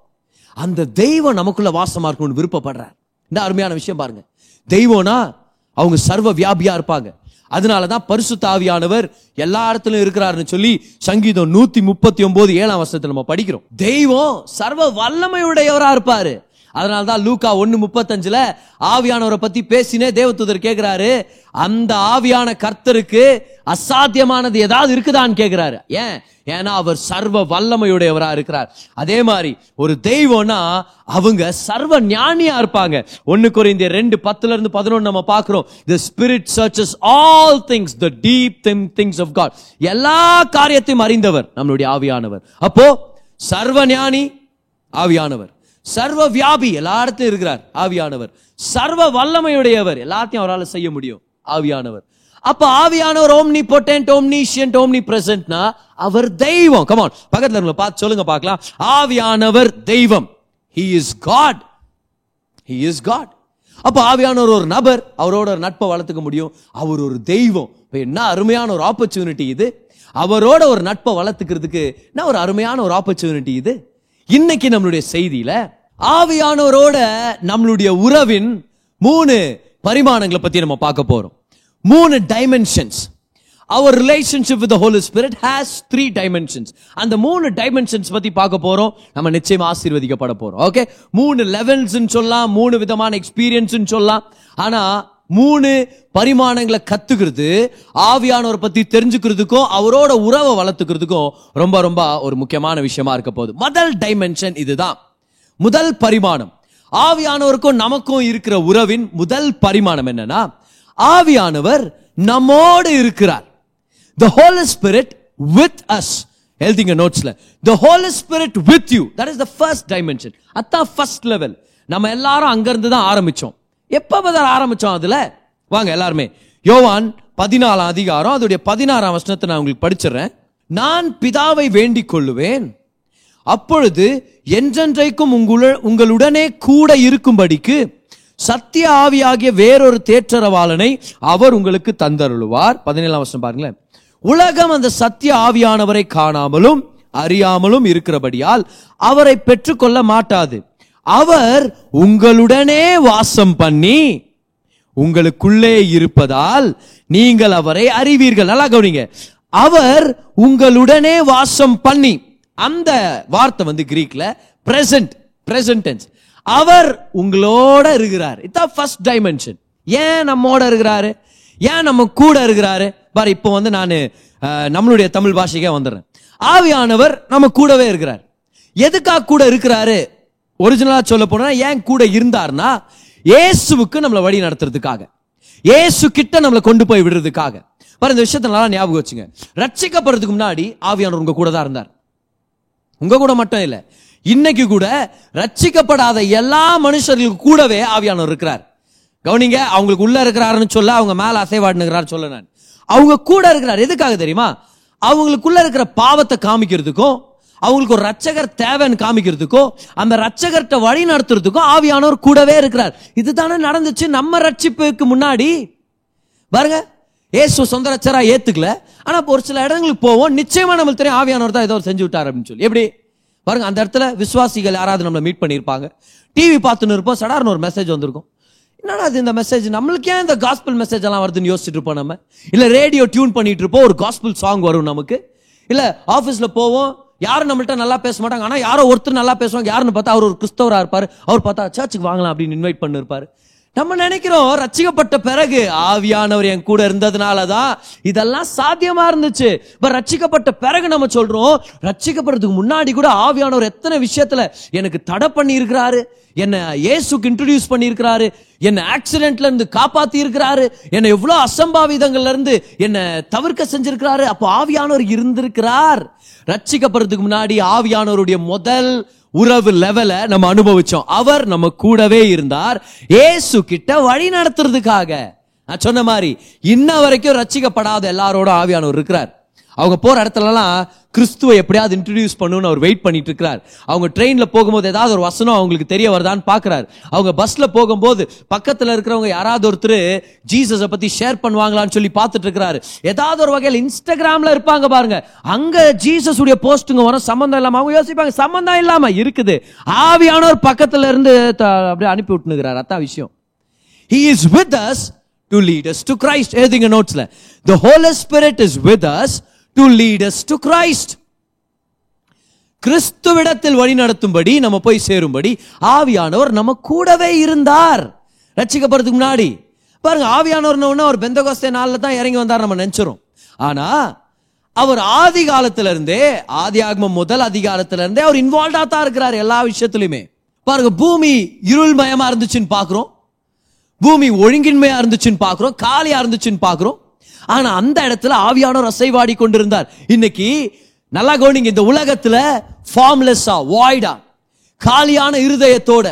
அந்த தெய்வம் நமக்குள்ள வாசமா இருக்கணும்னு விருப்பப்படுறார். இந்த அருமையான விஷயம் பாருங்க. தெய்வம்னா அவங்க சர்வ வியாபியா இருப்பாங்க. அதனாலதான் பரிசுத்த ஆவியானவர் எல்லா இடத்துலயும் இருக்கிறாருன்னு சொல்லி சங்கீதம் நூத்தி முப்பத்தி ஒன்பது ஏழாம் வருஷத்துல நம்ம படிக்கிறோம். தெய்வம் சர்வ வல்லமையுடையவரா இருப்பாரு. அதனாலதான் லூக்கா ஒன்னு முப்பத்தஞ்சுல ஆவியானவரை பத்தி பேசினே தேவதூதர் கேட்குறாரு அந்த ஆவியான கர்த்தருக்கு அசாத்தியமானது ஏதாவது இருக்குதான்னு கேட்குறாரு ஏன்? ஏன்னா அவர் சர்வ வல்லமையுடையவராக இருக்கிறார். அதே மாதிரி ஒரு தெய்வம்னா அவங்க சர்வ ஞானியாக இருப்பாங்க. ஒன்னு குறைந்த ரெண்டு பத்துல இருந்து பதினொன்னு நம்ம பார்க்குறோம் the spirit searches all things the deep things of God எல்லா காரியத்தையும் அறிந்தவர் நம்மளுடைய ஆவியானவர். அப்போ சர்வ ஞானி ஆவியானவர். சர்வ வியாபி எல்லா இடத்துலையும் இருக்கிறார் ஆவியானவர். சர்வ வல்லமையுடையவர் எல்லாத்தையும் அவரால் செய்ய முடியும் ஆவியானவர். அப்ப ஆவியானவர் ஓம்னி பொட்டன்ட் ஓம்னிஷியன்ட் ஓம்னி பிரசன்ட்னா அவர் தெய்வம். கமான் பக்கத்துல இருக்க பார்த்து சொல்லுங்க பார்க்கலாம். ஆவியானவர் தெய்வம். He is God he is God அப்ப ஆவியானவர் ஒரு நபர் அவரோட ஒரு நட்பை வளர்த்துக்க முடியும். அவர் ஒரு தெய்வம். இப்போ என்ன அருமையான ஒரு ஆப்பர்ச்சுனிட்டி இது? அவரோட ஒரு நட்பை வளர்த்துக்கிறதுக்கு என்ன ஒரு அருமையான ஒரு ஆப்பர்ச்சுனிட்டி இது? இன்னைக்கு நம்மளுடைய செய்தியில ஆவியானவரோட நம்மளுடைய உறவின் மூணு பரிமாணங்களை பத்தி நம்ம பார்க்க போறோம். மூணு dimensions our relationship with Holy Spirit has three dimensions அந்த மூணு டைமென்ஷன்ஸ் பத்தி பார்க்க போறோம். நம்ம நிச்சயம் ஆசீர்வதிக்கப்பட போறோம். ஓகே மூணு லெவல்ஸ் சொல்லலாம். மூணு விதமான எக்ஸ்பீரியன்ஸ் சொல்லலாம். ஆனா மூணு பரிமாணங்களை கத்துக்கிறது ஆவியானவரை பத்தி தெரிஞ்சுக்கிறதுக்கும் அவரோட உறவை வளர்த்துக்கிறதுக்கும் ரொம்ப ரொம்ப ஒரு முக்கியமான விஷயமா இருக்க போகுது. முதல் டைமென்ஷன் இதுதான். முதல் பரிமாணம். ஆவியானவருக்கும் நமக்கும் இருக்கிற உறவின் முதல் பரிமாணம் என்னன்னா ஆவியானவர் நம்மோடு இருக்கிறார். The Holy Spirit with us எழுதிங்க நோட்ஸ்ல the Holy Spirit with you that is the first dimension அதான் ஃபர்ஸ்ட் லெவல் நம்ம எல்லாரும் அங்கிருந்து தான் ஆரம்பிச்சோம். எப்போ பதில் ஆரம்பித்தோம் அதில்? வாங்க எல்லாருமே. யோவான் பதினாலாம் அதிகாரம் அதோடைய பதினாறாம் வசனத்தை நான் உங்களுக்கு படிச்சிடுறேன். நான் பிதாவை வேண்டிக் கொள்ளுவேன். அப்பொழுது என்றென்றைக்கும் உங்களு உங்களுடனே கூட இருக்கும்படிக்கு சத்திய ஆவியாகிய வேறொரு தேற்றரவாளனை அவர் உங்களுக்கு தந்தருளுவார். பதினேழாம் வருஷம் பாருங்களேன். உலகம் அந்த சத்திய ஆவியானவரை காணாமலும் அறியாமலும் இருக்கிறபடியால் அவரை பெற்றுக்கொள்ள மாட்டாது. அவர் உங்களுடனே வாசம் பண்ணி உங்களுக்குள்ளே இருப்பதால் நீங்கள் அவரை அறிவீர்கள். நல்லா கவனிங்க. அவர் உங்களுடனே வாசம் பண்ணி அந்த வார்த்தை வந்து கிரீக்ல பிரசன்ட் பிரசன்டென்ஸ் அவர் உங்களோட இருக்கிறார். இதான் ஃபர்ஸ்ட் டைமென்ஷன் ஏன் நம்மோட இருக்கிறாரு? ஏன் நம்ம கூட இருக்கிறாரு? பாரு இப்போ வந்து நான் நம்மளுடைய தமிழ் பாஷைக்கே வந்துடுறேன். ஆவியானவர் நம்ம கூடவே இருக்கிறார். எதுக்காக கூட இருக்கிறாரு? ஒரிஜினலாக சொல்ல போனால் ஏன் கூட இருந்தார்னா இயேசுவுக்கு நம்மளை வழி நடத்துறதுக்காக. இயேசு கிட்ட நம்மளை கொண்டு போய் விடுறதுக்காக. பாரு இந்த விஷயத்த நல்லா ஞாபகம் வச்சுங்க. ரட்சிக்கப்படுறதுக்கு முன்னாடி ஆவியானவர் உங்க கூட தான் இருந்தார். உங்க கூட மட்டும் இல்லை. இன்னைக்கு கூட ரட்சிக்கப்படாத எல்லா மனுஷர்களுக்கு கூடவே ஆவியானவர் இருக்கிறார். கவனிங்க அவங்களுக்கு உள்ள இருக்கிறாருன்னு சொல்ல அவங்க மேல அசைவாடுனுகிறார் சொல்ல நான். அவங்க கூட இருக்கிறார். எதுக்காக தெரியுமா? அவங்களுக்குள்ள இருக்கிற பாவத்தை காமிக்கிறதுக்கும் அவங்களுக்கு ஒரு ரட்சகர் தேவைன்னு காமிக்கிறதுக்கோ அந்த ரட்சகர்கிட்ட வழி நடத்துறதுக்கோ ஆவியானவர் கூடவே இருக்கிறார். இதுதானே நடந்துச்சு. நம்ம ரட்சிப்புக்கு முன்னாடி. பாருங்க ஏசு சொந்த ரச்சரா ஏத்துக்கல. ஆனா ஒரு சில இடங்களுக்கு போவோம். நிச்சயமா நம்மளுக்கு தெரியும் ஆவியானவர் தான் ஏதோ ஒரு செஞ்சு விட்டார் அப்படின்னு சொல்லி. எப்படி? பாருங்க அந்த இடத்துல விசுவாசிகள் யாராவது நம்மளை மீட் பண்ணியிருப்பாங்க. டிவி பார்த்துன்னு இருப்போம். சடார்னு ஒரு மெசேஜ் வந்திருக்கும். என்னடா அது இந்த மெசேஜ் நம்மளுக்கு ஏன் இந்த காஸ்பிள் மெசேஜ் எல்லாம் வருதுன்னு யோசிச்சுட்டு இருப்போம் நம்ம? இல்ல ரேடியோ டியூன் பண்ணிட்டு இருப்போம். ஒரு காஸ்பிள் சாங் வரும் நமக்கு. இல்ல ஆபீஸ்ல போவோம். யாரும் நம்மள்ட்ட நல்லா பேச மாட்டாங்க. ஆனா யாரோ ஒருத்தர் நல்லா பேசுவாங்க. யாருன்னு பார்த்தா அவர் ஒரு கிறிஸ்தவரா இருப்பார். அவர் பார்த்தா சர்ச்சுக்கு வாங்கலாம் அப்படின்னு இன்வைட் பண்ணிருப்பாரு. நம்ம நினைக்கிறோம் ரட்சிக்கப்பட்ட பிறகு ஆவியானவர் என் கூட இருந்ததுனால தான் இதெல்லாம் சாத்தியமா இருந்துச்சு. இப்போ ரட்சிக்கப்பட்ட பிறகு நம்ம சொல்றோம் ரட்சிக்கப்படுறதுக்கு முன்னாடி கூட ஆவியானவர் எத்தனை விஷயத்துல எனக்கு தடை பண்ணி இருக்கிறாரு என்ன இயேசுக்கு இன்ட்ரடியூஸ் பண்ணியிருக்கிறாரு என்னை ஆக்சிடென்ட்ல இருந்து காப்பாத்தி இருக்கிறாரு என்னை எவ்வளோ அசம்பாவிதங்கள்ல இருந்து என்னை தவிர்க்க செஞ்சிருக்கிறாரு. அப்போ ஆவியானவர் இருந்திருக்கிறார். ரட்சிக்கப்படுறதுக்கு முன்னாடி ஆவியானவருடைய முதல் உறவு லெவலை நம்ம அனுபவிச்சோம். அவர் நம்ம கூடவே இருந்தார். ஏசு கிட்ட வழி நடத்துறதுக்காக. நான் சொன்ன மாதிரி இன்ன வரைக்கும் ரச்சிக்கப்படாத எல்லாரோட ஆவியானவர் இருக்கிறார். அவங்க போற இடத்துலலாம் கிறிஸ்துவை எப்படியாவது இன்ட்ரடியூஸ் பண்ணணும்னு அவர் வெயிட் பண்ணிட்டு இருக்கிறார் அவங்க ட்ரெயின்ல போகும்போது ஏதாவது ஒரு வசனம் அவங்களுக்கு தெரிய வருதான்னு பாக்குறாரு. அவங்க பஸ்ல போகும்போது பக்கத்துல இருக்கிறவங்க யாராவது ஒருத்தர் ஜீசஸ பத்தி ஷேர் பண்ணுவாங்களான்னு சொல்லி பார்த்துட்டு இருக்கிறாரு ஏதாவது ஒரு வகையில் இன்ஸ்டாகிராம்ல இருப்பாங்க பாருங்க. அங்க ஜீசஸ் உடைய போஸ்ட்டுங்க வரும். சம்பந்தம் இல்லாம அவங்க யோசிப்பாங்க. சம்பந்தம் இல்லாம இருக்குது. ஆவியானவர் பக்கத்துல இருந்து த- அப்படியே அனுப்பி விட்டுனுகிறார் அதான் விஷயம். He is with us to lead us to Christ எழுதிங்க நோட்ஸ்ல the Holy Spirit is with us to lead to Christ கிறிஸ்துவிடத்தில் வழி நடத்தும்படி நம்ம போய் சேரும்படி ஆவியானவர் நம்ம கூடவே இருந்தார். ரச்சிக்கப்படுறதுக்கு முன்னாடி. பாருங்க ஆவியானவர் அவர் பெந்தகோஸ்தே நாளில் தான் இறங்கி வந்தார் நம்ம நினைச்சிரும். ஆனா அவர் ஆதி காலத்திலிருந்தே ஆதி ஆகமம் முதல் அதிகாரத்திலிருந்தே அவர் இன்வால்வ்டா தான் இருக்கிறார் எல்லா விஷயத்திலுமே. பாருங்க பூமி இருள்மயமா இருந்துச்சுன்னு பாக்குறோம். பூமி ஒழுங்கின்மையா இருந்துச்சுன்னு பாக்குறோம் காலியா இருந்துச்சுன்னு பாக்குறோம். ஆனா அந்த இடத்துல ஆவியானவர் அசைவாடி கொண்டிருந்தார். இன்னைக்கு நல்லா கவனிங்க இந்த உலகத்துல ஃபார்ம்லெஸ்ஸா வாய்டா காலியான இருதயத்தோட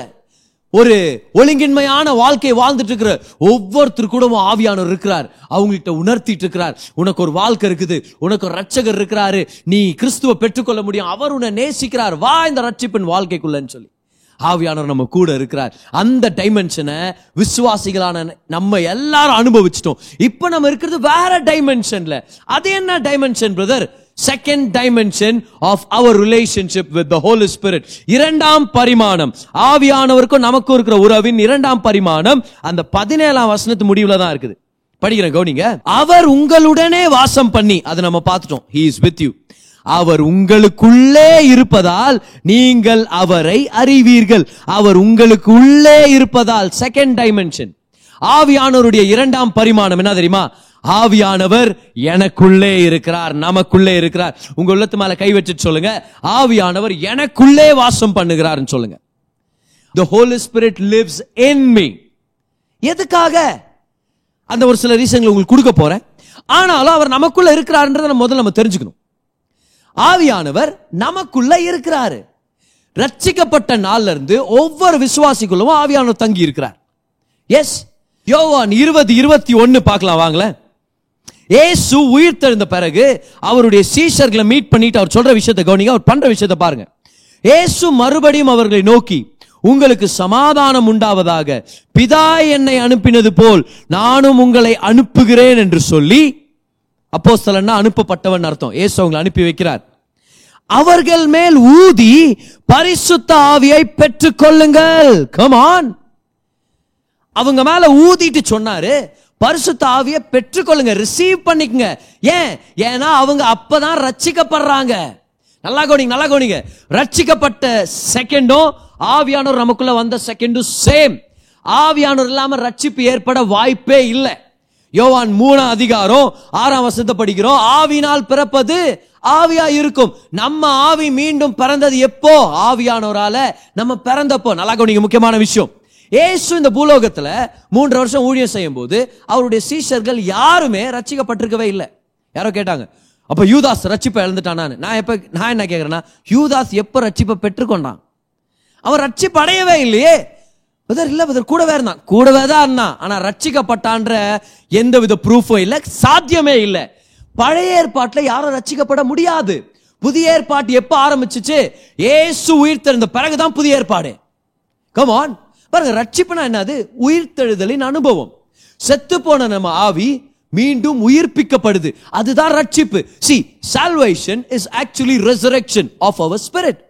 ஒரு ஒழுங்கின்மையான வாழ்க்கை வாழ்ந்துட்டு இருக்கிற ஒவ்வொருத்தர் கூடவும் ஆவியானவர் இருக்கிறார். அவங்ககிட்ட உணர்த்திட்டு இருக்கிறார். உனக்கு ஒரு வாழ்க்கை இருக்குது உனக்கு ஒரு ரட்சகர் இருக்கிறாரு நீ கிறிஸ்துவ பெற்றுக்கொள்ள முடியும் அவர் உன்னை நேசிக்கிறார். வா இந்த ரட்சிப்பின் வாழ்க்கைக்குள்ளன்னு சொல்லி. ஆவியானவர் நம்ம கூட இருக்கிறார். அந்த டைமென்ஷனை விசுவாசிகளான நம்ம எல்லாரும் அனுபவிச்சிட்டோம். இப்போ நம்ம இருக்கிறது வேற டைமென்ஷன்ல அது என்ன dimension brother second dimension of our relationship with the Holy Spirit இரண்டாம் பரிமாணம். ஆவியானவருக்கும் நமக்கும் இருக்கிற உறவின் இரண்டாம் பரிமாணம். அந்த பதினேழாம் வசனத்து முடிவுல தான் இருக்குது. படிக்கிறேன் கவுனிங்க. அவர் உங்களுடனே வாசம் பண்ணி அதை நம்ம பார்த்துட்டோம். ஹி இஸ் வித் யூ அவர் உங்களுக்குள்ளே இருப்பதால் நீங்கள் அவரை அறிவீர்கள். அவர் உங்களுக்கு உள்ளே இருப்பதால் செகண்ட் டைமென்ஷன் ஆவியானவருடைய இரண்டாம் பரிமாணம் என்ன தெரியுமா? ஆவியானவர் எனக்குள்ளே இருக்கிறார் நமக்குள்ளே இருக்கிறார். உங்க உள்ளத்து மேல கை வச்சு சொல்லுங்க. ஆவியானவர் எனக்குள்ளே வாசம் பண்ணுகிறார்னு சொல்லுங்க. The Holy Spirit lives in me எதுக்காக? அந்த ஒரு சில ரீசன்களை உங்களுக்கு கொடுக்க போறேன். ஆனாலும் அவர் நமக்குள்ள இருக்கிறார்ன்றதை நம்ம முதல்ல நம்ம தெரிஞ்சுக்கணும். ஆவியானவர் நமக்குள்ள இருக்கிறாரு. ரட்சிக்கப்பட்ட நாள்ல இருந்து ஒவ்வொரு விசுவாசிக்குள்ளும் ஆவியானவர் தங்கி இருக்கிறார். எஸ் யோவான் இருபது இருபத்தி ஒன்னு பார்க்கலாம் வாங்களேன். ஏசு உயிர் தெழுந்த பிறகு அவருடைய சீஷர்களை மீட் பண்ணிட்டு அவர் சொல்ற விஷயத்தை கவனிங்க அவர் பண்ற விஷயத்தை பாருங்க. ஏசு மறுபடியும் அவர்களை நோக்கி உங்களுக்கு சமாதானம் உண்டாவதாக பிதா என்னை அனுப்பினது போல் நானும் உங்களை அனுப்புகிறேன் என்று சொல்லி அப்போஸ்தலன்னா அனுப்பப்பட்டவன் அர்த்தம். ஏசு அவங்களை அனுப்பி வைக்கிறார். அவர்கள் மேல் ஊதி பரிசுத்த ஆவியை பெற்றுக்கொள்ளுங்கள் கமான் அவங்க மேல ஊதிட்டு சொன்னாரு பரிசுத்த ஆவியை பெற்றுக்கொள்ளுங்க ரிசீவ் பண்ணிக்கங்க. ஏன்? ஏன்னா அவங்க அப்பதான் ரச்சிக்கப்படுறாங்க நல்லா கவனிங்க நல்லா கவனிங்க. ரட்சிக்கப்பட்ட செகண்டும் ஆவியானோர் நமக்குள்ள வந்த செகண்டும் சேம் ஆவியானோர் இல்லாம ரட்சிப்பு ஏற்பட வாய்ப்பே இல்லை. யோவான் மூணாம் அதிகாரம் ஆறாம் வசத்தை படிக்கிறோம். ஆவினால் பிறப்பது ஆவியா இருக்கும். நம்ம ஆவி மீண்டும் பிறந்தது எப்போ? ஆவியானவரால நம்ம பிறந்தப்போ. நல்லா கவனிங்க முக்கியமான விஷயம். ஏசு இந்த பூலோகத்துல மூன்று வருஷம் ஊழியம் செய்யும் போது அவருடைய சீஷர்கள் யாருமே ரச்சிக்கப்பட்டிருக்கவே இல்லை. யாரோ கேட்டாங்க அப்ப யூதாஸ் ரட்சிப்பை இழந்துட்டானான்னு நான். எப்ப நான் என்ன கேக்குறேன்னா யூதாஸ் எப்ப ரட்சிப்பை பெற்றுக்கொண்டான்? அவன் ரட்சிப்பு அடையவே இல்லையே. பதர் இல்லை பதர் கூடவே இருந்தான் கூடவே தான் இருந்தான் ஆனால் ரட்சிக்கப்பட்டான்ற எந்த வித ப்ரூஃபும் இல்லை. சாத்தியமே இல்லை. பழைய ஏற்பாட்டில் யாரும் ரட்சிக்கப்பட முடியாது. புதிய ஏற்பாட்டு எப்போ ஆரம்பிச்சிச்சு? ஏசு உயிர் தெரிந்த பிறகுதான் புதிய ஏற்பாடு. கமான் பாருங்க ரட்சிப்புனா என்னது? உயிர்த்தெழுதலின் அனுபவம். செத்து போன நம்ம ஆவி மீண்டும் உயிர்ப்பிக்கப்படுது. அதுதான் ரட்சிப்பு. See salvation is actually resurrection of our spirit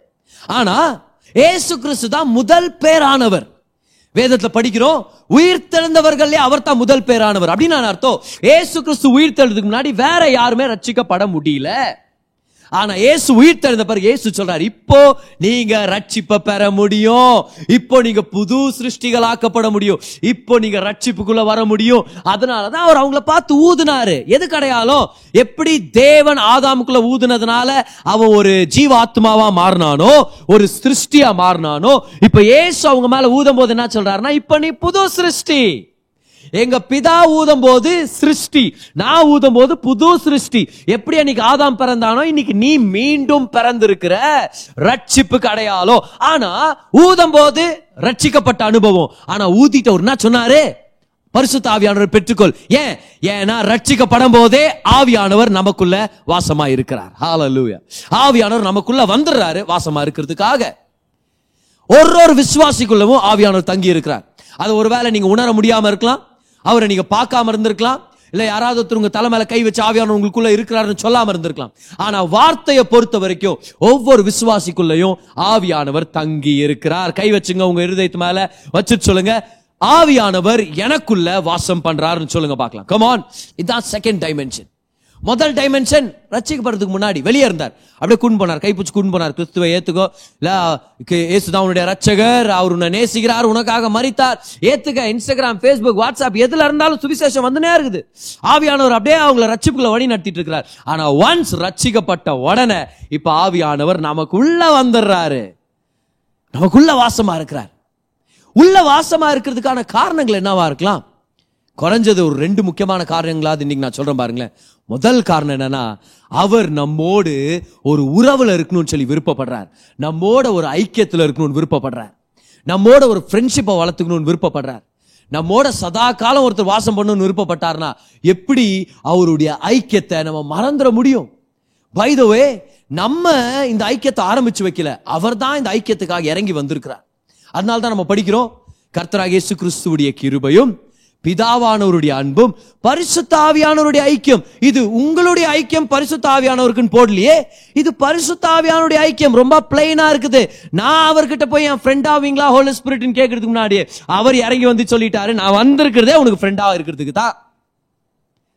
ஆனா ஏசு கிறிஸ்து தான் முதல் பேரானவர். வேதத்துல படிக்கிறோம் உயிர் தெழுந்தவர்களே அவர் தான் முதல் பேரானவர். அப்படின்னு நான் அர்த்தம். ஏசு கிறிஸ்து உயிர் தெழுதுக்கு முன்னாடி வேற யாருமே ரட்சிக்கப்பட முடியல. ஆனா இயேசு உயிர் தெழுந்த பிறகு இயேசு சொல்றாரு இப்போ நீங்க ரட்சிப்பை பெற முடியும். இப்போ நீங்க புது சிருஷ்டிகளாக்கப்பட முடியும். இப்போ நீங்க ரட்சிப்புக்குள்ள வர முடியும். அதனாலதான் அவர் அவங்கள பார்த்து ஊதுனாரு. எது கிடையாலும் எப்படி தேவன் ஆதாமுக்குள்ள ஊதுனதுனால அவன் ஒரு ஜீவாத்மாவா மாறினானோ ஒரு சிருஷ்டியா மாறினானோ இப்ப இயேசு அவங்க மேல ஊதும் போது என்ன சொல்றாருன்னா இப்ப நீ புது சிருஷ்டி. எங்க பிதா ஊதும் போது சிருஷ்டி நான் ஊதும் போது புது சிருஷ்டி. எப்படி அன்னைக்கு ஆதாம் பிறந்தானோ இன்னைக்கு நீ மீண்டும் பிறந்திருக்கிற ரட்சிப்புக்கு அடையாளம் ஆனா ஊதும் போது ரட்சிக்கப்பட்ட அனுபவம். ஆனா ஊதிட்ட ஒரு என்ன சொன்னாரு? பரிசுத்த ஆவியானவர் பெற்றுக்கொள். ஏன்? ஏன்னா ரட்சிக்கப்படும் போதே ஆவியானவர் நமக்குள்ள வாசமா இருக்கிறார். ஹாலலூயா ஆவியானவர் நமக்குள்ள வந்துடுறாரு வாசமா இருக்கிறதுக்காக. ஒரு ஒரு விசுவாசிக்குள்ளவும் ஆவியானவர் தங்கி இருக்கிறார் அது ஒருவேளை நீங்க உணர முடியாம இருக்கலாம். அவரை நீங்க பார்க்காம இருந்திருக்கலாம். இல்ல யாராவது ஒருத்தர் உங்க தலை மேல கை வச்சு ஆவியானவர் உங்களுக்குள்ள இருக்கிறாருன்னு சொல்லாம இருந்திருக்கலாம். ஆனா வார்த்தையை பொறுத்த வரைக்கும் ஒவ்வொரு விசுவாசிக்குள்ளயும் ஆவியானவர் தங்கி இருக்கிறார். கை வச்சுங்க உங்க இருதயத்து மேல வச்சுட்டு சொல்லுங்க. ஆவியானவர் எனக்குள்ள வாசம் பண்றாருன்னு சொல்லுங்க பார்க்கலாம். கமான் இதுதான் செகண்ட் டைமென்ஷன் முதல் டைமென்ஷன் ரட்சிக்கப்படுறதுக்கு முன்னாடி வெளியே இருந்தார். அப்படியே கூண்டு போனார் கைப்பிடிச்சு கூண்டு போனார். கிறிஸ்துவை ஏத்துக்கோ. இல்ல கே- இயேசுதான் உன்னுடைய ரட்சகர் அவர் உன்னை நேசிக்கிறார் உனக்காக மறித்தார் ஏத்துக்க இன்ஸ்டாகிராம் ஃபேஸ்புக் வாட்ஸ்அப் எதுல இருந்தாலும் சுவிசேஷம் வந்துனே இருக்குது. ஆவியானவர் அப்படியே அவங்கள ரட்சிப்புக்குள்ள வழி நடத்திட்டு இருக்கிறார். ஆனா ஒன்ஸ் ரச்சிக்கப்பட்ட உடனே இப்ப ஆவியானவர் நமக்குள்ள வந்துடுறாரு. நமக்குள்ள வாசமா இருக்கிறார். உள்ள வாசமா இருக்கிறதுக்கான காரணங்கள் என்னவா இருக்கலாம்? குறைஞ்சது ஒரு ரெண்டு முக்கியமான காரணங்களாவது இன்னைக்கு நான் சொல்றேன் பாருங்களேன். முதல் காரணம் என்னன்னா அவர் நம்மோடு ஒரு உறவுல இருக்கணும்னு சொல்லி விருப்பப்படுறார். நம்மோட ஒரு ஐக்கியத்தில் இருக்கணும்னு விருப்பப்படுறார். நம்மோட ஒரு ஃப்ரெண்ட்ஷிப்பை வளர்த்துக்கணும்னு விருப்பப்படுறார். நம்மோட சதா காலம் ஒருத்தர் வாசம் பண்ணணும்னு விருப்பப்பட்டார்னா எப்படி அவருடைய ஐக்கியத்தை நம்ம மறந்துட முடியும்? வைதவே நம்ம இந்த ஐக்கியத்தை ஆரம்பிச்சு வைக்கல. அவர் தான் இந்த ஐக்கியத்துக்காக இறங்கி வந்திருக்கிறார். அதனால தான் நம்ம படிக்கிறோம் கர்த்தராக இயேசு கிறிஸ்துவுடைய கிருபையும் பிதாவானவருடைய அன்பும் பரிசுத்தாவியானவருடைய ஐக்கியம். இது உங்களுடைய ஐக்கியம் பரிசுத்தாவியானவருக்குன்னு போடலையே. இது பரிசுத்தாவியானுடைய ஐக்கியம். ரொம்ப பிளைனா இருக்குது. நான் அவர்கிட்ட போய் என் ஃப்ரெண்ட் ஆவீங்களா ஹோலி ஸ்பிரிட்னு கேட்கறதுக்கு முன்னாடியே அவர் இறங்கி வந்து சொல்லிட்டாரு. நான் வந்திருக்கிறதே உனக்கு ஃப்ரெண்டாக இருக்கிறதுக்கு தான்.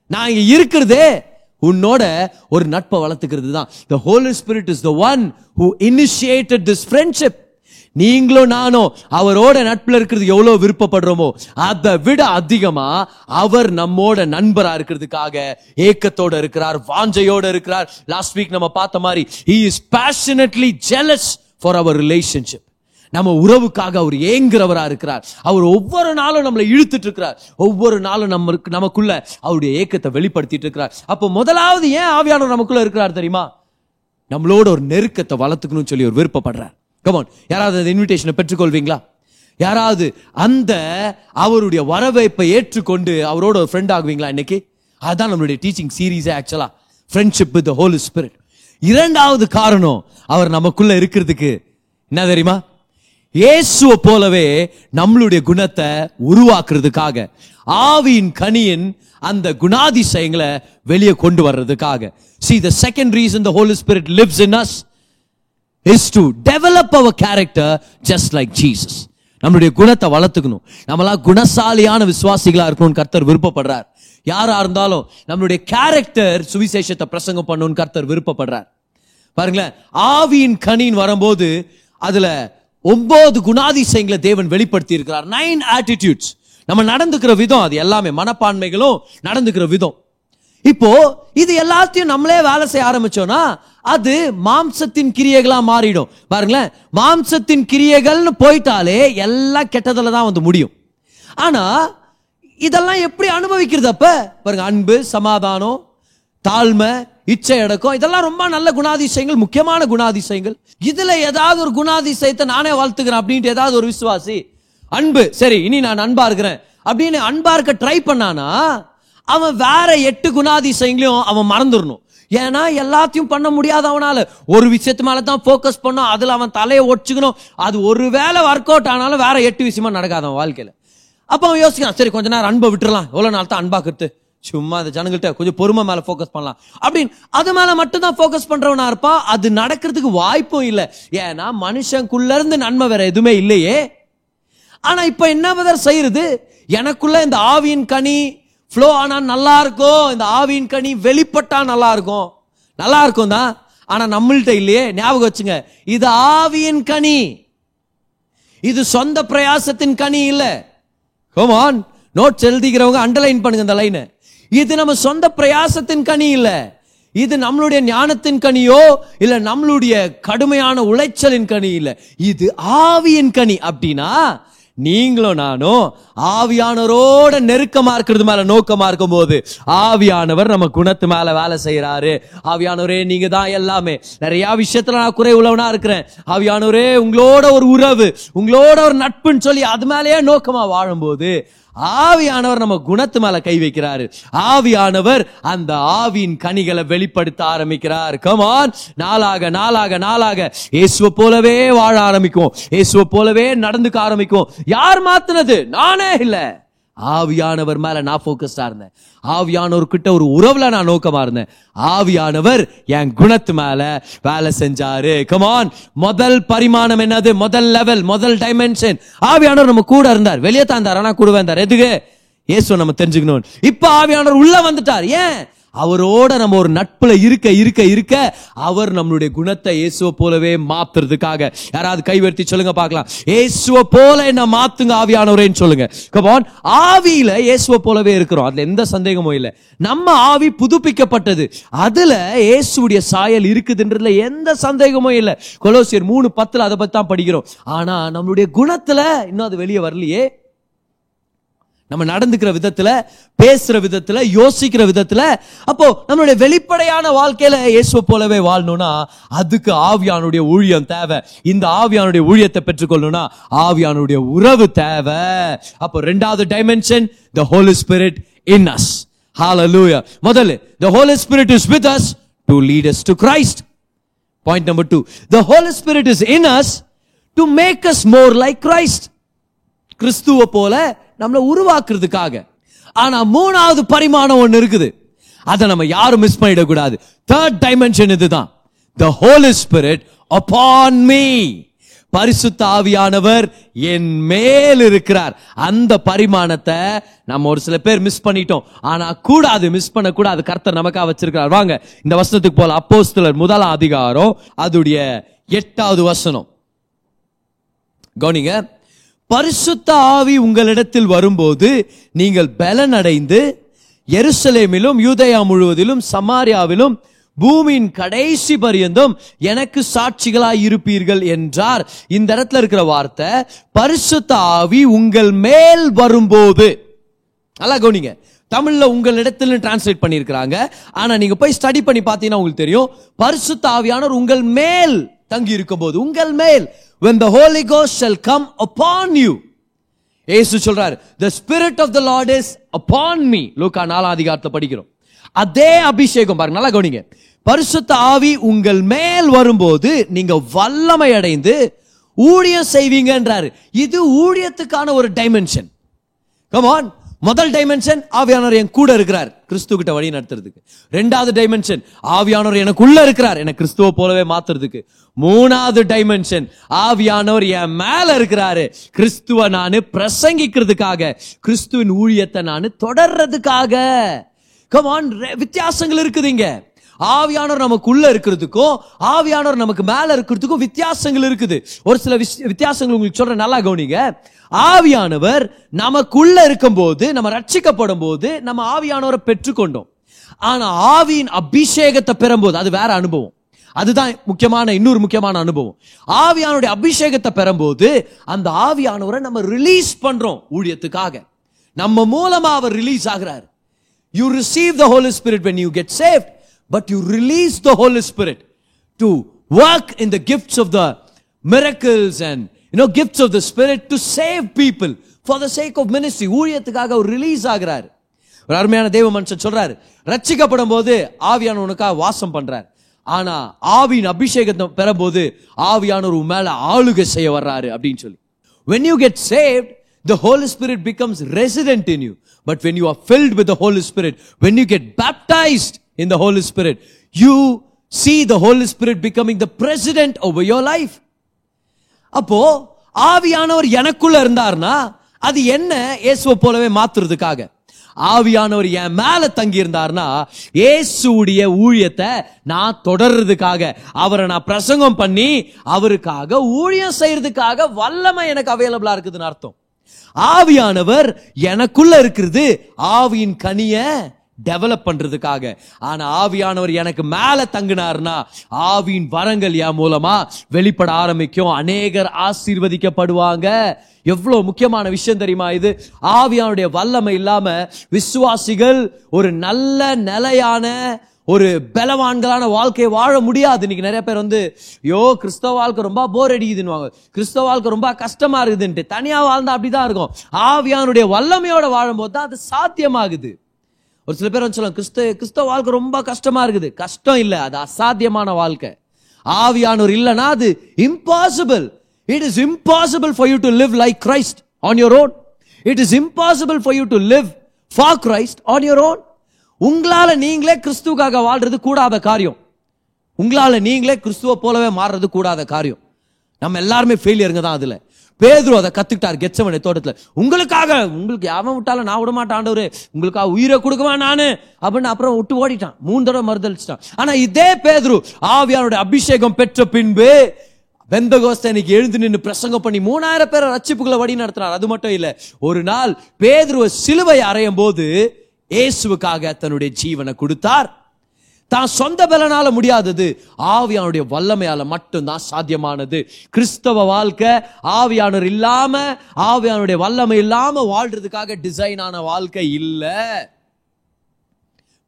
நான் இங்க இருக்கிறதே உன்னோட ஒரு நட்பை வளர்த்துக்கிறது தான் the Holy Spirit is the one who initiated this friendship நீங்களும் நானும் அவரோட நட்பில் இருக்கிறது எவ்வளோ விருப்பப்படுறோமோ அதை விட அதிகமா அவர் நம்மோட நண்பரா இருக்கிறதுக்காக ஏக்கத்தோட இருக்கிறார் வாஞ்சையோட இருக்கிறார். லாஸ்ட் வீக் நம்ம பார்த்த மாதிரி he is passionately jealous for our relationship நம்ம உறவுக்காக அவர் ஏங்குறவரா இருக்கிறார். அவர் ஒவ்வொரு நாளும் நம்மளை இழுத்துட்டு இருக்கிறார். ஒவ்வொரு நாளும் நம்ம நமக்குள்ள அவருடைய ஏக்கத்தை வெளிப்படுத்திட்டு இருக்கிறார். அப்போ முதலாவது ஏன் ஆவியானவர் நமக்குள்ள இருக்கிறார் தெரியுமா? நம்மளோட ஒரு நெருக்கத்தை வளர்த்துக்கணும்னு சொல்லி ஒரு விருப்பப்படுறார். கமான் யாராவது அந்த இன்விடேஷனை பெற்றுக்கொள்வீங்களா? யாராவது அந்த அவருடைய வரவேற்பை ஏற்றுக்கொண்டு அவரோட ஒரு ஃப்ரெண்ட் ஆகுவீங்களா இன்னைக்கு? அதுதான் நம்மளுடைய டீச்சிங் சீரீஸே ஆக்சுவலா ஃப்ரெண்ட்ஷிப் வித் ஹோலி ஸ்பிரிட் இரண்டாவது காரணம் அவர் நமக்குள்ள இருக்கிறதுக்கு. என்ன தெரியுமா? இயேசுவை போலவே நம்மளுடைய குணத்தை உருவாக்குறதுக்காக ஆவியின் கனியின் அந்த குணாதிசயங்களை வெளியே கொண்டு வர்றதுக்காக. See the second reason the Holy Spirit lives in us is to develop our character just like Jesus நம்மளுடைய குணத்தை வளர்த்துக்கணும். நம்மளா குணசாலியான விசுவாசிகளா இருக்கணும்னு கர்த்தர் விருப்பப்படுறார். யாரா இருந்தாலும் நம்மளுடைய கேரக்டர் சுவிசேஷத்தை பிரசங்கம் பண்ணணும்னு கர்த்தர் விருப்பப்படுறார். பாருங்களேன் ஆவியின் கனின்னு வரும்போது அதுல ஒன்பது குணாதிசயங்களை தேவன் வெளிப்படுத்தி இருக்கிறார் நைன் ஆட்டிடியூட்ஸ் நம்ம நடந்துக்கிற விதம் அது. எல்லாமே மனப்பான்மைகளும் நடந்துக்கிற விதம். இப்போ இது எல்லாத்தையும் நம்மளே வேலை செய்ய ஆரம்பிச்சோம்னா அது மாம்சத்தின் கிரியைகளா மாறிடும். பாருங்களேன் மாம்சத்தின் கிரியைகள்னு போயிட்டாலே எல்லாம் கெட்டதுல தான் வந்து முடியும். ஆனா இதெல்லாம் எப்படி அனுபவிக்கிறது அப்ப? பாருங்க அன்பு சமாதானம் தாழ்மை இச்சை அடக்கம் இதெல்லாம் ரொம்ப நல்ல குணாதிசயங்கள் முக்கியமான குணாதிசயங்கள். இதுல ஏதாவது ஒரு குணாதிசயத்தை நானே வாழ்த்துக்கிறேன் அப்படின்ட்டு ஏதாவது ஒரு விசுவாசி அன்பு சரி இனி நான் அன்பா இருக்கிறேன் அப்படின்னு அன்பா இருக்க ட்ரை பண்ணானா அவன் வேற எட்டு குணாதிசயங்களையும் அவன் மறந்துடணும். ஏன்னா எல்லாத்தையும் பண்ண முடியாது அவனால. ஒரு விஷயத்து மேல தான் ஃபோக்கஸ் பண்ணும் அதுல அவன் தலையை ஒடிச்சுக்கணும். அது ஒரு வேலை ஒர்க் அவுட் ஆனாலும் வேற எட்டு விஷயமா நடக்காது அவன் வாழ்க்கையில. அப்ப அவன் யோசிக்கிறான் சரி கொஞ்ச நேரம் அன்பை விட்டுறலாம். எவ்வளவு நாள் தான் அன்பாக்குறது சும்மா அந்த ஜனங்கள்ட்ட கொஞ்சம் பொறுமை மேல ஃபோக்கஸ் பண்ணலாம். அப்படின்னு அது மேல மட்டும் தான் ஃபோக்கஸ் பண்றவனா இருப்பான். அது நடக்கிறதுக்கு வாய்ப்பும் இல்லை. ஏன்னா மனுஷனுக்குள்ள இருந்து நன்மை வேற எதுவுமே இல்லையே. ஆனா இப்ப என்ன பதர் செய்யறது? எனக்குள்ள இந்த ஆவியின் கனி ஃப்ளோ ஆனால் நல்லா இருக்கும் இந்த ஆவியின் கனி வெளிப்பட்டா நல்லா இருக்கும் நல்லா இருக்கும் தான் ஆனால் நம்மள்கிட்ட இல்லையே. ஞாபகம் வச்சுங்க. இது ஆவியின் கனி. இது சொந்த பிரயாசத்தின் கனி இல்லை. கோமான் நோட்ஸ் எழுதிக்கிறவங்க அண்டர்லைன் பண்ணுங்க இந்த லைனை இது நம்ம சொந்த பிரயாசத்தின் கனி இல்லை. இது நம்மளுடைய ஞானத்தின் கனியோ இல்ல நம்மளுடைய கடுமையான உளைச்சலின் கனி இல்ல. இது ஆவியின் கனி. அப்படின்னா நீங்களும் நானும் ஆவியானவரோட நெருக்கமா இருக்கிறது மேல நோக்கமா இருக்கும் போது ஆவியானவர் நம்ம குணத்து மேல வேலை செய்யறாரு ஆவியானவரே நீங்க தான் எல்லாமே. நிறைய விஷயத்துல நான் குறை உள்ளவனா இருக்கிறேன். ஆவியானவரே உங்களோட ஒரு உறவு உங்களோட ஒரு நட்புன்னு சொல்லி அது மேலேயே நோக்கமா வாழும்போது ஆவியானவர் நம்ம குணத்து மேல கை வைக்கிறாரு. ஆவியானவர் அந்த ஆவியின் கனிகளை வெளிப்படுத்த ஆரம்பிக்கிறார். கமான் நாளாக நாளாக நாளாக இயேசுவ போலவே வாழ ஆரம்பிக்கும். இயேசுவ போலவே நடந்துக்க ஆரம்பிக்கும். யார் மாத்துனது? நானே இல்லை. ஆவியானவர் மேல நான் போக்கஸ்டா இருந்தேன். ஆவியானவர் கிட்ட ஒரு உறவுல நான் நோக்கமா இருந்தேன். ஆவியானவர் என் குணத்து மேல வேலை செஞ்சாரு. கமான் முதல் பரிமாணம் என்னது? முதல் லெவல் முதல் டைமென்ஷன் ஆவியானவர் நம்ம கூட இருந்தார். வெளியே தான் இருந்தார். ஆனா கூட இருந்தார் எதுக்கு? ஏசோ நம்ம தெரிஞ்சுக்கணும். இப்ப ஆவியானவர் உள்ள வந்துட்டார். ஏன்? அவரோட நம்ம ஒரு நட்புல இருக்க இருக்க இருக்க அவர் நம்மளுடைய குணத்தை இயேசுவை போலவே மாத்துறதுக்காக. யாராவது கைவர்த்தி சொல்லுங்க பார்க்கலாம். இயேசுவை போல என்ன மாத்துங்க ஆவியானவரேன்னு சொல்லுங்க. கமான் ஆவியில இயேசுவை போலவே இருக்கிறோம். அதுல எந்த சந்தேகமும் இல்லை. நம்ம ஆவி புதுப்பிக்கப்பட்டது. அதுல இயேசுடைய சாயல் இருக்குதுன்றதுல எந்த சந்தேகமும் இல்லை. கொலோசியர் மூணு பத்துல அதை பத்தி தான் படிக்கிறோம். ஆனா நம்மளுடைய குணத்துல இன்னும் அது வெளியே வரலையே. நம்ம நடந்துக்கிற விதத்துல பேசுகிற விதத்தில் யோசிக்கிற விதத்துல அப்போ நம்மளுடைய வெளிப்படையான வாழ்க்கையில இயேசுவை போலவே வாழணும்னா அதுக்கு ஆவியானுடைய ஊழியம் தேவை. இந்த ஆவியானுடைய ஊழியத்தை பெற்றுக்கொள்ளணும்னா ஆவியானுடைய உறவு தேவை. அப்போ ரெண்டாவது dimension the Holy Spirit in us ஹalleluya முதல்ல the Holy Spirit is with us to lead us to Christ point number 2 the holy spirit is in us to make us more like Christ கிறிஸ்துவ போல நம்மளை உருவாக்குறதுக்காக. ஆனா மூணாவது பரிமாணம் ஒன்று இருக்குது. அதை நம்ம யாரும் மிஸ் பண்ணிடக்கூடாது. தேர்ட் டைமென்ஷன் இதுதான். The Holy Spirit upon me பரிசுத்த ஆவியானவர் என் மேல் இருக்கிறார். அந்த பரிமாணத்தை நம்ம ஒரு சில பேர் மிஸ் பண்ணிட்டோம். ஆனா கூடாது மிஸ் பண்ண கூடாது கர்த்தர் நமக்கா வச்சிருக்கிறார். வாங்க இந்த வசனத்துக்கு போல அப்போஸ்தலர் முதல் அதிகாரம் அதுடைய எட்டாவது வசனம். கவனிங்க. பரிசுத்த ஆவி உங்களிடத்தில் வரும்போது நீங்கள் பலனடைந்து எருசலேமிலும் யூதயா முழுவதிலும் சமாரியாவிலும் பூமியின் கடைசி பரியந்தம் எனக்கு சாட்சிகளாய் இருப்பீர்கள் என்றார். இந்த இடத்துல இருக்கிற வார்த்தை பரிசுத்த ஆவி உங்கள் மேல் வரும்போது. நல்லா கவனிங்க. தமிழ்ல உங்களிடத்தில் டிரான்ஸ்லேட் பண்ணியிருக்கிறாங்க. ஆனா நீங்க போய் ஸ்டடி பண்ணி பார்த்தீங்கன்னா உங்களுக்கு தெரியும். பரிசுத்த ஆவியானவர் உங்கள் மேல் தங்கி இருக்கும் போது உங்கள் மேல் when the holy ghost shall come upon you. ஏசு சொல்றாரு the Spirit of the Lord is upon me லூக்கா நாலாம் அதிகாரத்தை படிக்கிறோம். அதே அபிஷேகம் பாருங்க நல்லா கவனிங்க. பரிசுத்த ஆவி உங்கள் மேல் வரும்போது நீங்க வல்லமை அடைந்து ஊழியம் செய்வீங்கன்றாரு. இது ஊழியத்துக்கான ஒரு டைமென்ஷன் கமான் முதல் டைமென்ஷன் ஆவியானவர் என் கூட இருக்கிறார். கிறிஸ்து கிட்ட வழி நடத்துறதுக்கு. ரெண்டாவது டைமென்ஷன் ஆவியானவர் எனக்குள்ள இருக்கிறார். என கிறிஸ்துவ போலவே மாத்துறதுக்கு. மூணாவது டைமென்ஷன் ஆவியானவர் என் மேல இருக்கிறாரு. கிறிஸ்துவ நானு பிரசங்கிக்கிறதுக்காக கிறிஸ்துவின் ஊழியத்தை நானு தொடர்றதுக்காக. கமான் வித்தியாசங்கள் இருக்குதுங்க ஆவியானவர் நமக்குள்ள இருக்கிறதுக்கும் ஆவியானவர் நமக்கு மேல இருக்கிறதுக்கும் வித்தியாசங்கள் இருக்குது. ஒரு சில வித்தியாசங்கள் உங்களுக்கு சொல்றேன் நல்லா கவனிங்க. ஆவியானவர் நமக்குள்ள இருக்கும்போது நம்ம ரட்சிக்கப்படும் போது நம்ம ஆவியானவரை பெற்றுக்கொண்டோம். ஆனா ஆவியின் அபிஷேகத்தை பெறும்போது அது வேற அனுபவம். அதுதான் முக்கியமான இன்னொரு முக்கியமான அனுபவம். ஆவியானுடைய அபிஷேகத்தை பெறும்போது அந்த ஆவியானவரை நம்ம ரிலீஸ் பண்றோம் ஊழியத்துக்காக. நம்ம மூலமா அவர் ரிலீஸ் ஆகிறார். You receive the Holy Spirit when you get saved, but you release the Holy Spirit to work in the gifts of the miracles and you know gifts of the Spirit to save people for the sake of ministry. ஊழியத்துக்காக அவர் release ஆகிறார் ஒரு அருமையான தேவ மனுஷன் சொல்றாரு ரட்சிக்கப்படும் போது ஆவியானவனுக்காக வாசம் பண்றார் ஆனா ஆவியின் அபிஷேகத்தை பெறும்போது ஆவியானவர் உன் மேல ஆளுகை செய்ய வர்றாரு அப்படின்னு சொல்லி When you get saved, the Holy Spirit becomes resident in you. But when you are filled with the Holy Spirit, when you get baptized in the Holy Spirit, you see the Holy Spirit becoming the president over your life. அப்போ ஆவியானவர் எனக்குள்ள இருந்தார்னா அது என்ன இயேசுவை போலவே மாத்துறதுக்காக? ஆவியானவர் என் மேல தங்கி இருந்தார்னா இயேசுடைய ஊழியத்தை நான் தொடர்றதுக்காக அவரை நான் பிரசங்கம் பண்ணி அவருக்காக ஊழியம் செய்யறதுக்காக வல்லமை எனக்கு அவைலபிளா இருக்குதுன்னு அர்த்தம். ஆவியானவர் எனக்குள்ள இருக்கிறது ஆவியின் கனிய டெவலப் பண்ணுறதுக்காக ஆனால் ஆவியானவர் எனக்கு மேலே தங்கினார்னா ஆவியின் வரங்கள் என் மூலமாக வெளிப்பட ஆரம்பிக்கும். அநேகர் ஆசீர்வதிக்கப்படுவாங்க. எவ்வளோ முக்கியமான விஷயம் தெரியுமா இது? ஆவியானுடைய வல்லமை இல்லாமல் விசுவாசிகள் ஒரு நல்ல நிலையான ஒரு பலவான்களான வாழ்க்கையை வாழ முடியாது. இன்னைக்கு நிறைய பேர் வந்து யோ கிறிஸ்தவ வாழ்க்கை ரொம்ப போர் அடிக்குதுன்னுவாங்க. கிறிஸ்தவ வாழ்க்கை ரொம்ப கஷ்டமா இருக்குதுன்ட்டு தனியாக வாழ்ந்தா அப்படிதான் இருக்கும். ஆவியானுடைய வல்லமையோட வாழும்போது தான் அது சாத்தியமாகுது. ஒரு சில பேர் வந்து சொல்லுவாங்க கிறிஸ்த கிறிஸ்தவ வாழ்க்கை ரொம்ப கஷ்டமா இருக்குது. கஷ்டம் இல்லை அது அசாத்தியமான வாழ்க்கை. ஆவியானோர் இல்லைனா அது impossible it is impossible for you to live like Christ on your own it is impossible for you to live for Christ on your own உங்களால நீங்களே கிறிஸ்துவுக்காக வாழ்றது கூடாத காரியம். உங்களால நீங்களே கிறிஸ்துவ போலவே மாறுறது கூடாத காரியம். நம்ம எல்லாருமே ஃபெயிலியருங்க தான் அதுல. பேதுரு அதை கத்துக்கிட்டார் கெச்சமனை தோட்டத்தில். உங்களுக்காக உங்களுக்கு யாவன் விட்டாலும் நான் விட மாட்டான் ஆண்டவரே. உங்களுக்காக உயிரை கொடுக்குவா நான். அப்படின்னு அப்புறம் விட்டு ஓடிட்டான். மூணு தடவை மறுதளிச்சிட்டான் ஆனா இதே பேதுரு ஆவியானுடைய அபிஷேகம் பெற்ற பின்பு பெந்தகோஸ்தனுக்கு எழுந்து நின்று பிரசங்கம் பண்ணி மூணாயிரம் பேரை ரச்சிப்புகளை வழி நடத்தினார். அது மட்டும் இல்லை ஒரு நாள் பேதுருவ சிலுவை அறையும் போது இயேசுவுக்காக தன்னுடைய ஜீவனை கொடுத்தார். தான் சொந்த பலனால முடியாதது. ஆவியானுடைய வல்லமையால மட்டும்தான் சாத்தியமானது. கிறிஸ்தவ வாழ்க்கை ஆவியானவர் இல்லாம ஆவியானுடைய வல்லமை இல்லாம வாழ்றதுக்காக டிசைன் ஆன வாழ்க்கை இல்ல.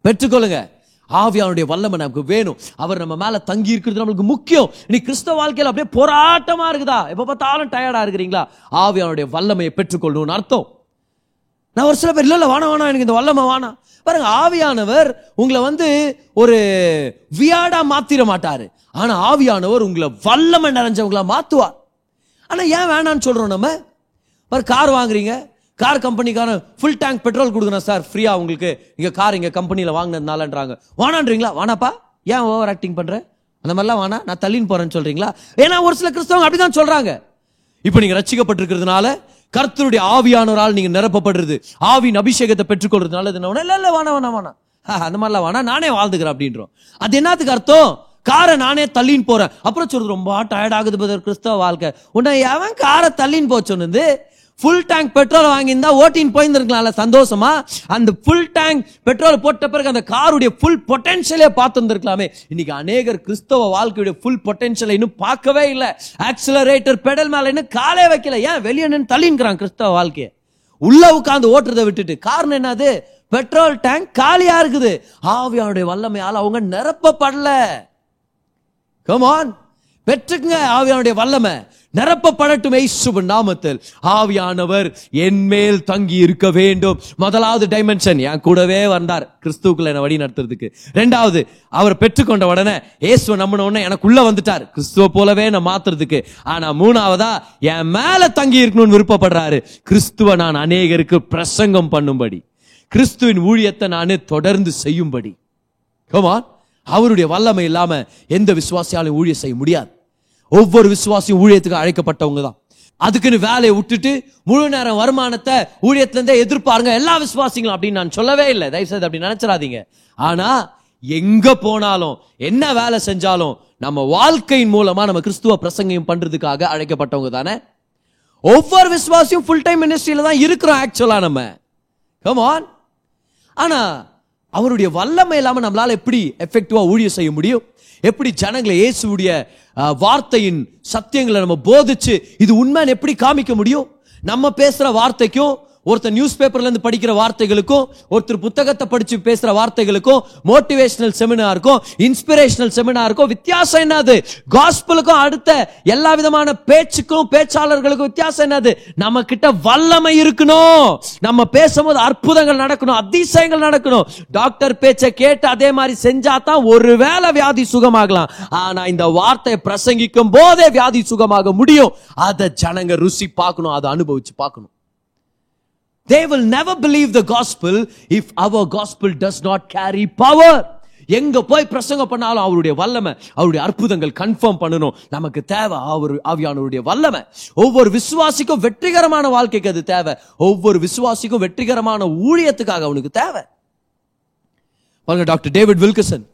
பெற்றுக்கொள்ளுங்க. ஆவியானுடைய வல்லமை நமக்கு வேணும். அவர் நம்ம மேல தங்கி இருக்கிறது நம்மளுக்கு முக்கியம். நீ கிறிஸ்தவ வாழ்க்கையில அப்படியே போராட்டமா இருக்குதா? எப்ப பார்த்தாலும் டயர்டா இருக்கிறீங்களா? ஆவியானுடைய வல்லமையை பெற்றுக்கொள்ளணும்னு அர்த்தம். நான் ஒரு சில பேர் இல்லை இல்லை வானா வானா எனக்கு இந்த வல்லமை வானா பாருங்க ஆவியானவர் உங்களை வந்து ஒரு வியாடா மாத்திர மாட்டாரு. ஆனா ஆவியானவர் உங்களை வல்லமை நிறைஞ்சவங்களா மாத்துவார். ஆனா ஏன் வேணாம்னு சொல்றோம் நம்ம? பாரு கார் வாங்குறீங்க. கார் கம்பெனிக்கான ஃபுல் டேங்க் பெட்ரோல் கொடுக்கணும் சார் ஃப்ரீயா உங்களுக்கு. இங்க கார் இங்க கம்பெனியில வாங்கினதுனாலன்றாங்க. வானான்றீங்களா வானாப்பா ஏன் ஓவர் ஆக்டிங் பண்ற? அந்த மாதிரிலாம் வானா நான் தள்ளின்னு போறேன்னு சொல்றீங்களா? ஏன்னா ஒரு சில கிறிஸ்தவங்க அப்படிதான் சொல்றாங்க. இப்போ நீங்க ரட்சிக்கப்பட்டிருக்கிறதுனால கர்த்தருடைய ஆவியானவரால் நீங்க நிரப்பப்படுறது. ஆவின் அபிஷேகத்தை பெற்றுக்கொள்றதுனால இது என்ன இல்ல இல்ல வேணா வேணா வேணா. அந்த மாதிரிலாம் வேணா நானே வாழ்ந்துக்கிறேன் அப்படின்றோம். அது என்னத்துக்கு அர்த்தம்? காரை நானே தள்ளின்னு போறேன். அப்புறம் சொல்றது ரொம்ப டயர்ட் ஆகுது பதர் கிறிஸ்தவ வாழ்க்கை. உன்னை எவன் காரை தள்ளின்னு போச்சோன்னு சொன்னது ஃபுல் டேங்க் பெட்ரோல் வாங்கியிருந்தா ஓட்டின்னு போயிருந்துருக்கலாம்ல சந்தோஷமா? அந்த ஃபுல் டேங்க் பெட்ரோல் போட்ட பிறகு அந்த காருடைய ஃபுல் பொட்டென்ஷியலே பார்த்துருந்துருக்கலாமே. இன்னைக்கு அநேகர் கிறிஸ்தவ வாழ்க்கையுடைய ஃபுல் பொட்டென்ஷியலை இன்னும் பார்க்கவே இல்லை. ஆக்சிலரேட்டர் பெடல் மேலே இன்னும் காலே வைக்கல. ஏன்? வெளியே நின்று தள்ளின்றான் கிறிஸ்தவ வாழ்க்கையை. உள்ள உட்காந்து ஓட்டுறதை விட்டுட்டு. காரணம் என்னது? பெட்ரோல் டேங்க் காலியா இருக்குது. ஆவியானுடைய வல்லமையால் அவங்க நிரப்பப்படல. கமான் பெற்றுக்குங்க ஆவியானுடைய வல்லமை. நிரப்பப்படட்டும் இயேசுவின் நாமத்தில். ஆவியானவர் என் மேல் தங்கி இருக்க வேண்டும். முதலாவது டைமென்ஷன் என் கூடவே வந்தார். கிறிஸ்துவுக்குள்ள என்னை வழி நடத்துறதுக்கு. ரெண்டாவது அவர் பெற்றுக்கொண்ட உடனே இயேசுவை நம்பின உடனே எனக்குள்ள வந்துட்டார். கிறிஸ்துவ போலவே நான் மாத்துறதுக்கு. ஆனா மூணாவதா என் மேல தங்கி இருக்கணும்னு விருப்பப்படுறாரு. கிறிஸ்துவ நான் அநேகருக்கு பிரசங்கம் பண்ணும்படி. கிறிஸ்துவின் ஊழியத்தை நான் தொடர்ந்து செய்யும்படி. கமான் அவருடைய வல்லமை இல்லாம எந்த விசுவாசியாலும் ஊழிய செய்ய முடியாது. ஒவ்வொரு விசுவாசியும் ஊழியத்துக்கு அழைக்கப்பட்டவங்க தான். அதுக்குன்னு வேலையை விட்டுட்டு முழு நேரம் வருமானத்தை ஊழியத்துலேருந்தே எதிர்பாருங்க எல்லா விசுவாசிங்களும் அப்படின்னு நான் சொல்லவே இல்லை. தயவுசெய்து அப்படி நினைச்சிடாதீங்க. ஆனா எங்க போனாலும் என்ன வேலை செஞ்சாலும் நம்ம வாழ்க்கையின் மூலமா நம்ம கிறிஸ்துவ பிரசங்கம் பண்றதுக்காக அழைக்கப்பட்டவங்க தானே? ஒவ்வொரு விசுவாசியும் ஃபுல் டைம் மினிஸ்ட்ரியில தான் இருக்கிறோம் ஆக்சுவலா நம்ம. கமான் ஆனா அவருடைய வல்லமை இல்லாம நம்மளால எப்படி எஃபெக்டிவா ஊழியம் செய்ய முடியும்? எப்படி ஜனங்களை இயேசுடைய வார்த்தையின் சத்தியங்களை நம்ம போதிச்சு இது உண்மைன்னு எப்படி காமிக்க முடியும்? நம்ம பேசுகிற வார்த்தைக்கும் ஒருத்தர் நியூஸ் பேப்பர்லேருந்து படிக்கிற வார்த்தைகளுக்கும் ஒருத்தர் புத்தகத்தை படித்து பேசுகிற வார்த்தைகளுக்கும் மோட்டிவேஷனல் செமினாருக்கும் இன்ஸ்பிரேஷனல் செமினாருக்கும் வித்தியாசம் என்னது? காஸ்பலுக்கும் அடுத்த எல்லா விதமான பேச்சுக்கும் பேச்சாளர்களுக்கும் வித்தியாசம் என்னது? நம்ம கிட்ட வல்லமை இருக்கணும். நம்ம பேசும்போது அற்புதங்கள் நடக்கணும் அதிசயங்கள் நடக்கணும். டாக்டர் பேச்சை கேட்டு அதே மாதிரி செஞ்சா தான் ஒருவேளை வியாதி சுகமாகலாம். ஆனா இந்த வார்த்தையை பிரசங்கிக்கும் போதே வியாதி சுகமாக முடியும். அதை ஜனங்க ருசி பார்க்கணும் அதை அனுபவிச்சு பார்க்கணும். They will never believe the gospel if our gospel does not carry power எங்க போய் பிரசங்கம் பண்ணாலும் அவருடைய வல்லமை அவருடைய அற்புதங்கள் கன்ஃபார்ம் பண்ணணும். நமக்கு தேவை அவர் ஆவியானவருடைய வல்லமை. ஒவ்வொரு விசுவாசிக்கும் வெற்றிகரமான வாழ்க்கைக்கு அது தேவை. ஒவ்வொரு விசுவாசிக்கும் வெற்றிகரமான ஊழியத்துக்காக அவனுக்கு தேவை. பாருங்க doctor David Wilkerson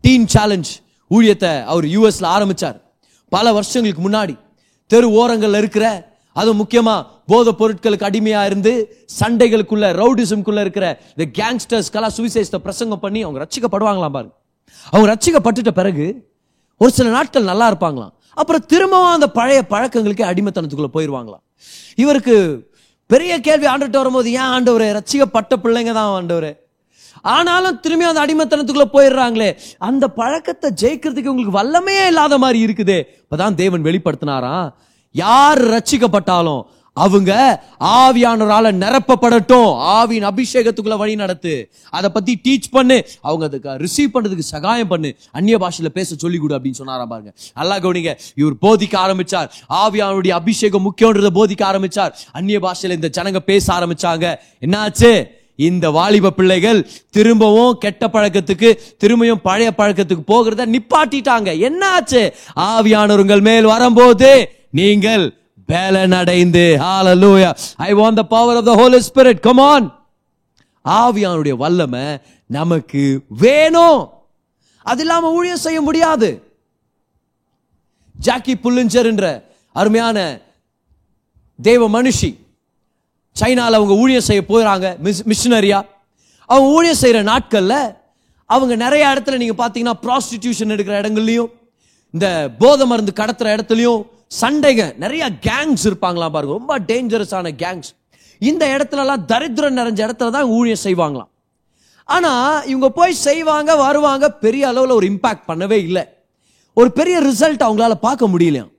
Teen Challenge ஊழியத்தை அவர் யூஎஸ்ல ஆரம்பிச்சார். பல வருஷங்களுக்கு முன்னாடி தெரு ஓரங்கள்ல இருக்கிற அது முக்கியமா போத பொருட்களுக்கு அடிமையா இருந்து சண்டைகளுக்குள்ள ரவுடிசம்குள்ள இருக்கிற இந்த கேங்ஸ்டர்ஸ்க்கெல்லாம் சுவிசேஷத்தை பிரசங்கம் பண்ணி அவங்க ரச்சிக்கப்படுவாங்களாம் பாருங்க. அவங்க ரச்சிக்கப்பட்டுட்ட பிறகு ஒரு சில நாட்கள் நல்லா இருப்பாங்களாம். அப்புறம் திரும்பவும் அந்த பழைய பழக்கங்களுக்கு அடிமைத்தனத்துக்குள்ள போயிருவாங்களாம். இவருக்கு பெரிய கேள்வி ஆண்டுட்டு வரும்போது ஏன் ஆண்டவர் ரச்சிக்கப்பட்ட பிள்ளைங்க தான் ஆண்டவர்? ஆனாலும் திரும்பி அந்த அடிமைத்தனத்துக்குள்ள போயிடுறாங்களே. அந்த பழக்கத்தை ஜெயிக்கிறதுக்கு உங்களுக்கு வல்லமையே இல்லாத மாதிரி இருக்குது. இப்பதான் தேவன் வெளிப்படுத்தினாராம். யார் ரச்சிக்கப்பட்டாலும் அவங்க ஆவியானவரால நிரப்பப்படட்டும். ஆவியின் அபிஷேகத்துக்குள்ள வழி நடத்து. அதை பத்தி டீச் பண்ணு. அவங்க அதுக்கு ரிசீவ் பண்றதுக்கு சகாயம் பண்ணு. அந்நிய பாஷையில பேச சொல்லி கொடு அப்படின்னு சொன்னாரா பாருங்க. நல்லா கவனிங்க. இவர் போதிக்க ஆரம்பிச்சார். ஆவியானுடைய அபிஷேகம் முக்கியன்றத போதிக்க ஆரம்பிச்சார். அந்நிய பாஷையில இந்த ஜனங்க பேச ஆரம்பிச்சாங்க. என்னாச்சு? இந்த வாலிப பிள்ளைகள் திரும்பவும் கெட்ட பழக்கத்துக்கு திரும்பியும் பழைய பழக்கத்துக்கு போகிறத நிப்பாட்டிட்டாங்க. என்னாச்சு? ஆவியானவர்கள் மேல் வரும்போது நீங்கள் பலனடைந்து. ஹalleluya I want the power of the Holy Spirit come on ஆவியானுடைய வல்லமை நமக்கு வேணும். அது இல்லாம ஊழியம் செய்ய முடியாது. ஜாக்கி புல்லிஞ்சர் என்ற அருமையான தேவ மனுஷி சைனால அவங்க ஊழியம் செய்ய போறாங்க மிஷினரியா அவங்க ஊழியம் செய்யற நாட்கள்ல அவங்க நிறைய இடத்துல நீங்க பாத்தீங்கன்னா ப்ராஸ்டிடியூஷன் எடுக்கிற இடங்கள்லயும் இந்த போதை மருந்து கடத்துற இடத்துலயும் சண்டைங்க நிறைய கேங்ஸ் இருப்பாங்களாம் பாருங்க ரொம்ப டேஞ்சரஸான கேங்ஸ் இந்த இடத்துலலாம் தரித்திரம் நிறைஞ்ச இடத்துல தான் ஊழியம் செய்வாங்களாம். ஆனால் இவங்க போய் செய்வாங்க வருவாங்க பெரிய அளவில் ஒரு இம்பாக்ட் பண்ணவே இல்லை. ஒரு பெரிய ரிசல்ட் அவங்களால பார்க்க முடியலையாம்.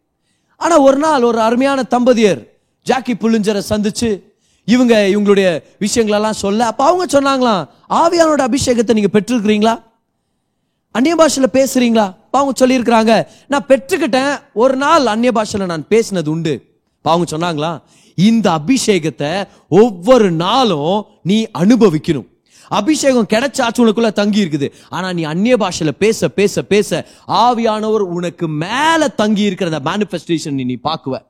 ஆனால் ஒரு நாள் ஒரு அருமையான தம்பதியர் ஜாக்கி புள்ளிஞ்சரை சந்திச்சு இவங்க இவங்களுடைய விஷயங்களெல்லாம் சொல்ல அப்போ அவங்க சொன்னாங்களாம் ஆவியானோட அபிஷேகத்தை நீங்கள் பெற்றிருக்கிறீங்களா? அந்நிய பாஷையில் பேசுறீங்களா? அப்ப அவங்க சொல்லியிருக்கிறாங்க. நான் பெற்றுக்கிட்டேன். ஒரு நாள் அந்நிய பாஷையில் நான் பேசினது உண்டு. அப்ப அவங்க சொன்னாங்களா? இந்த அபிஷேகத்தை ஒவ்வொரு நாளும் நீ அனுபவிக்கணும். அபிஷேகம் கிடைச்சாச்சு உனக்குள்ள தங்கி இருக்குது. ஆனா நீ அந்நிய பாஷையில பேச பேச பேச ஆவியானவர் உனக்கு மேல தங்கி இருக்கிற அந்த மேனிஃபெஸ்டேஷன் நீ பாக்குவ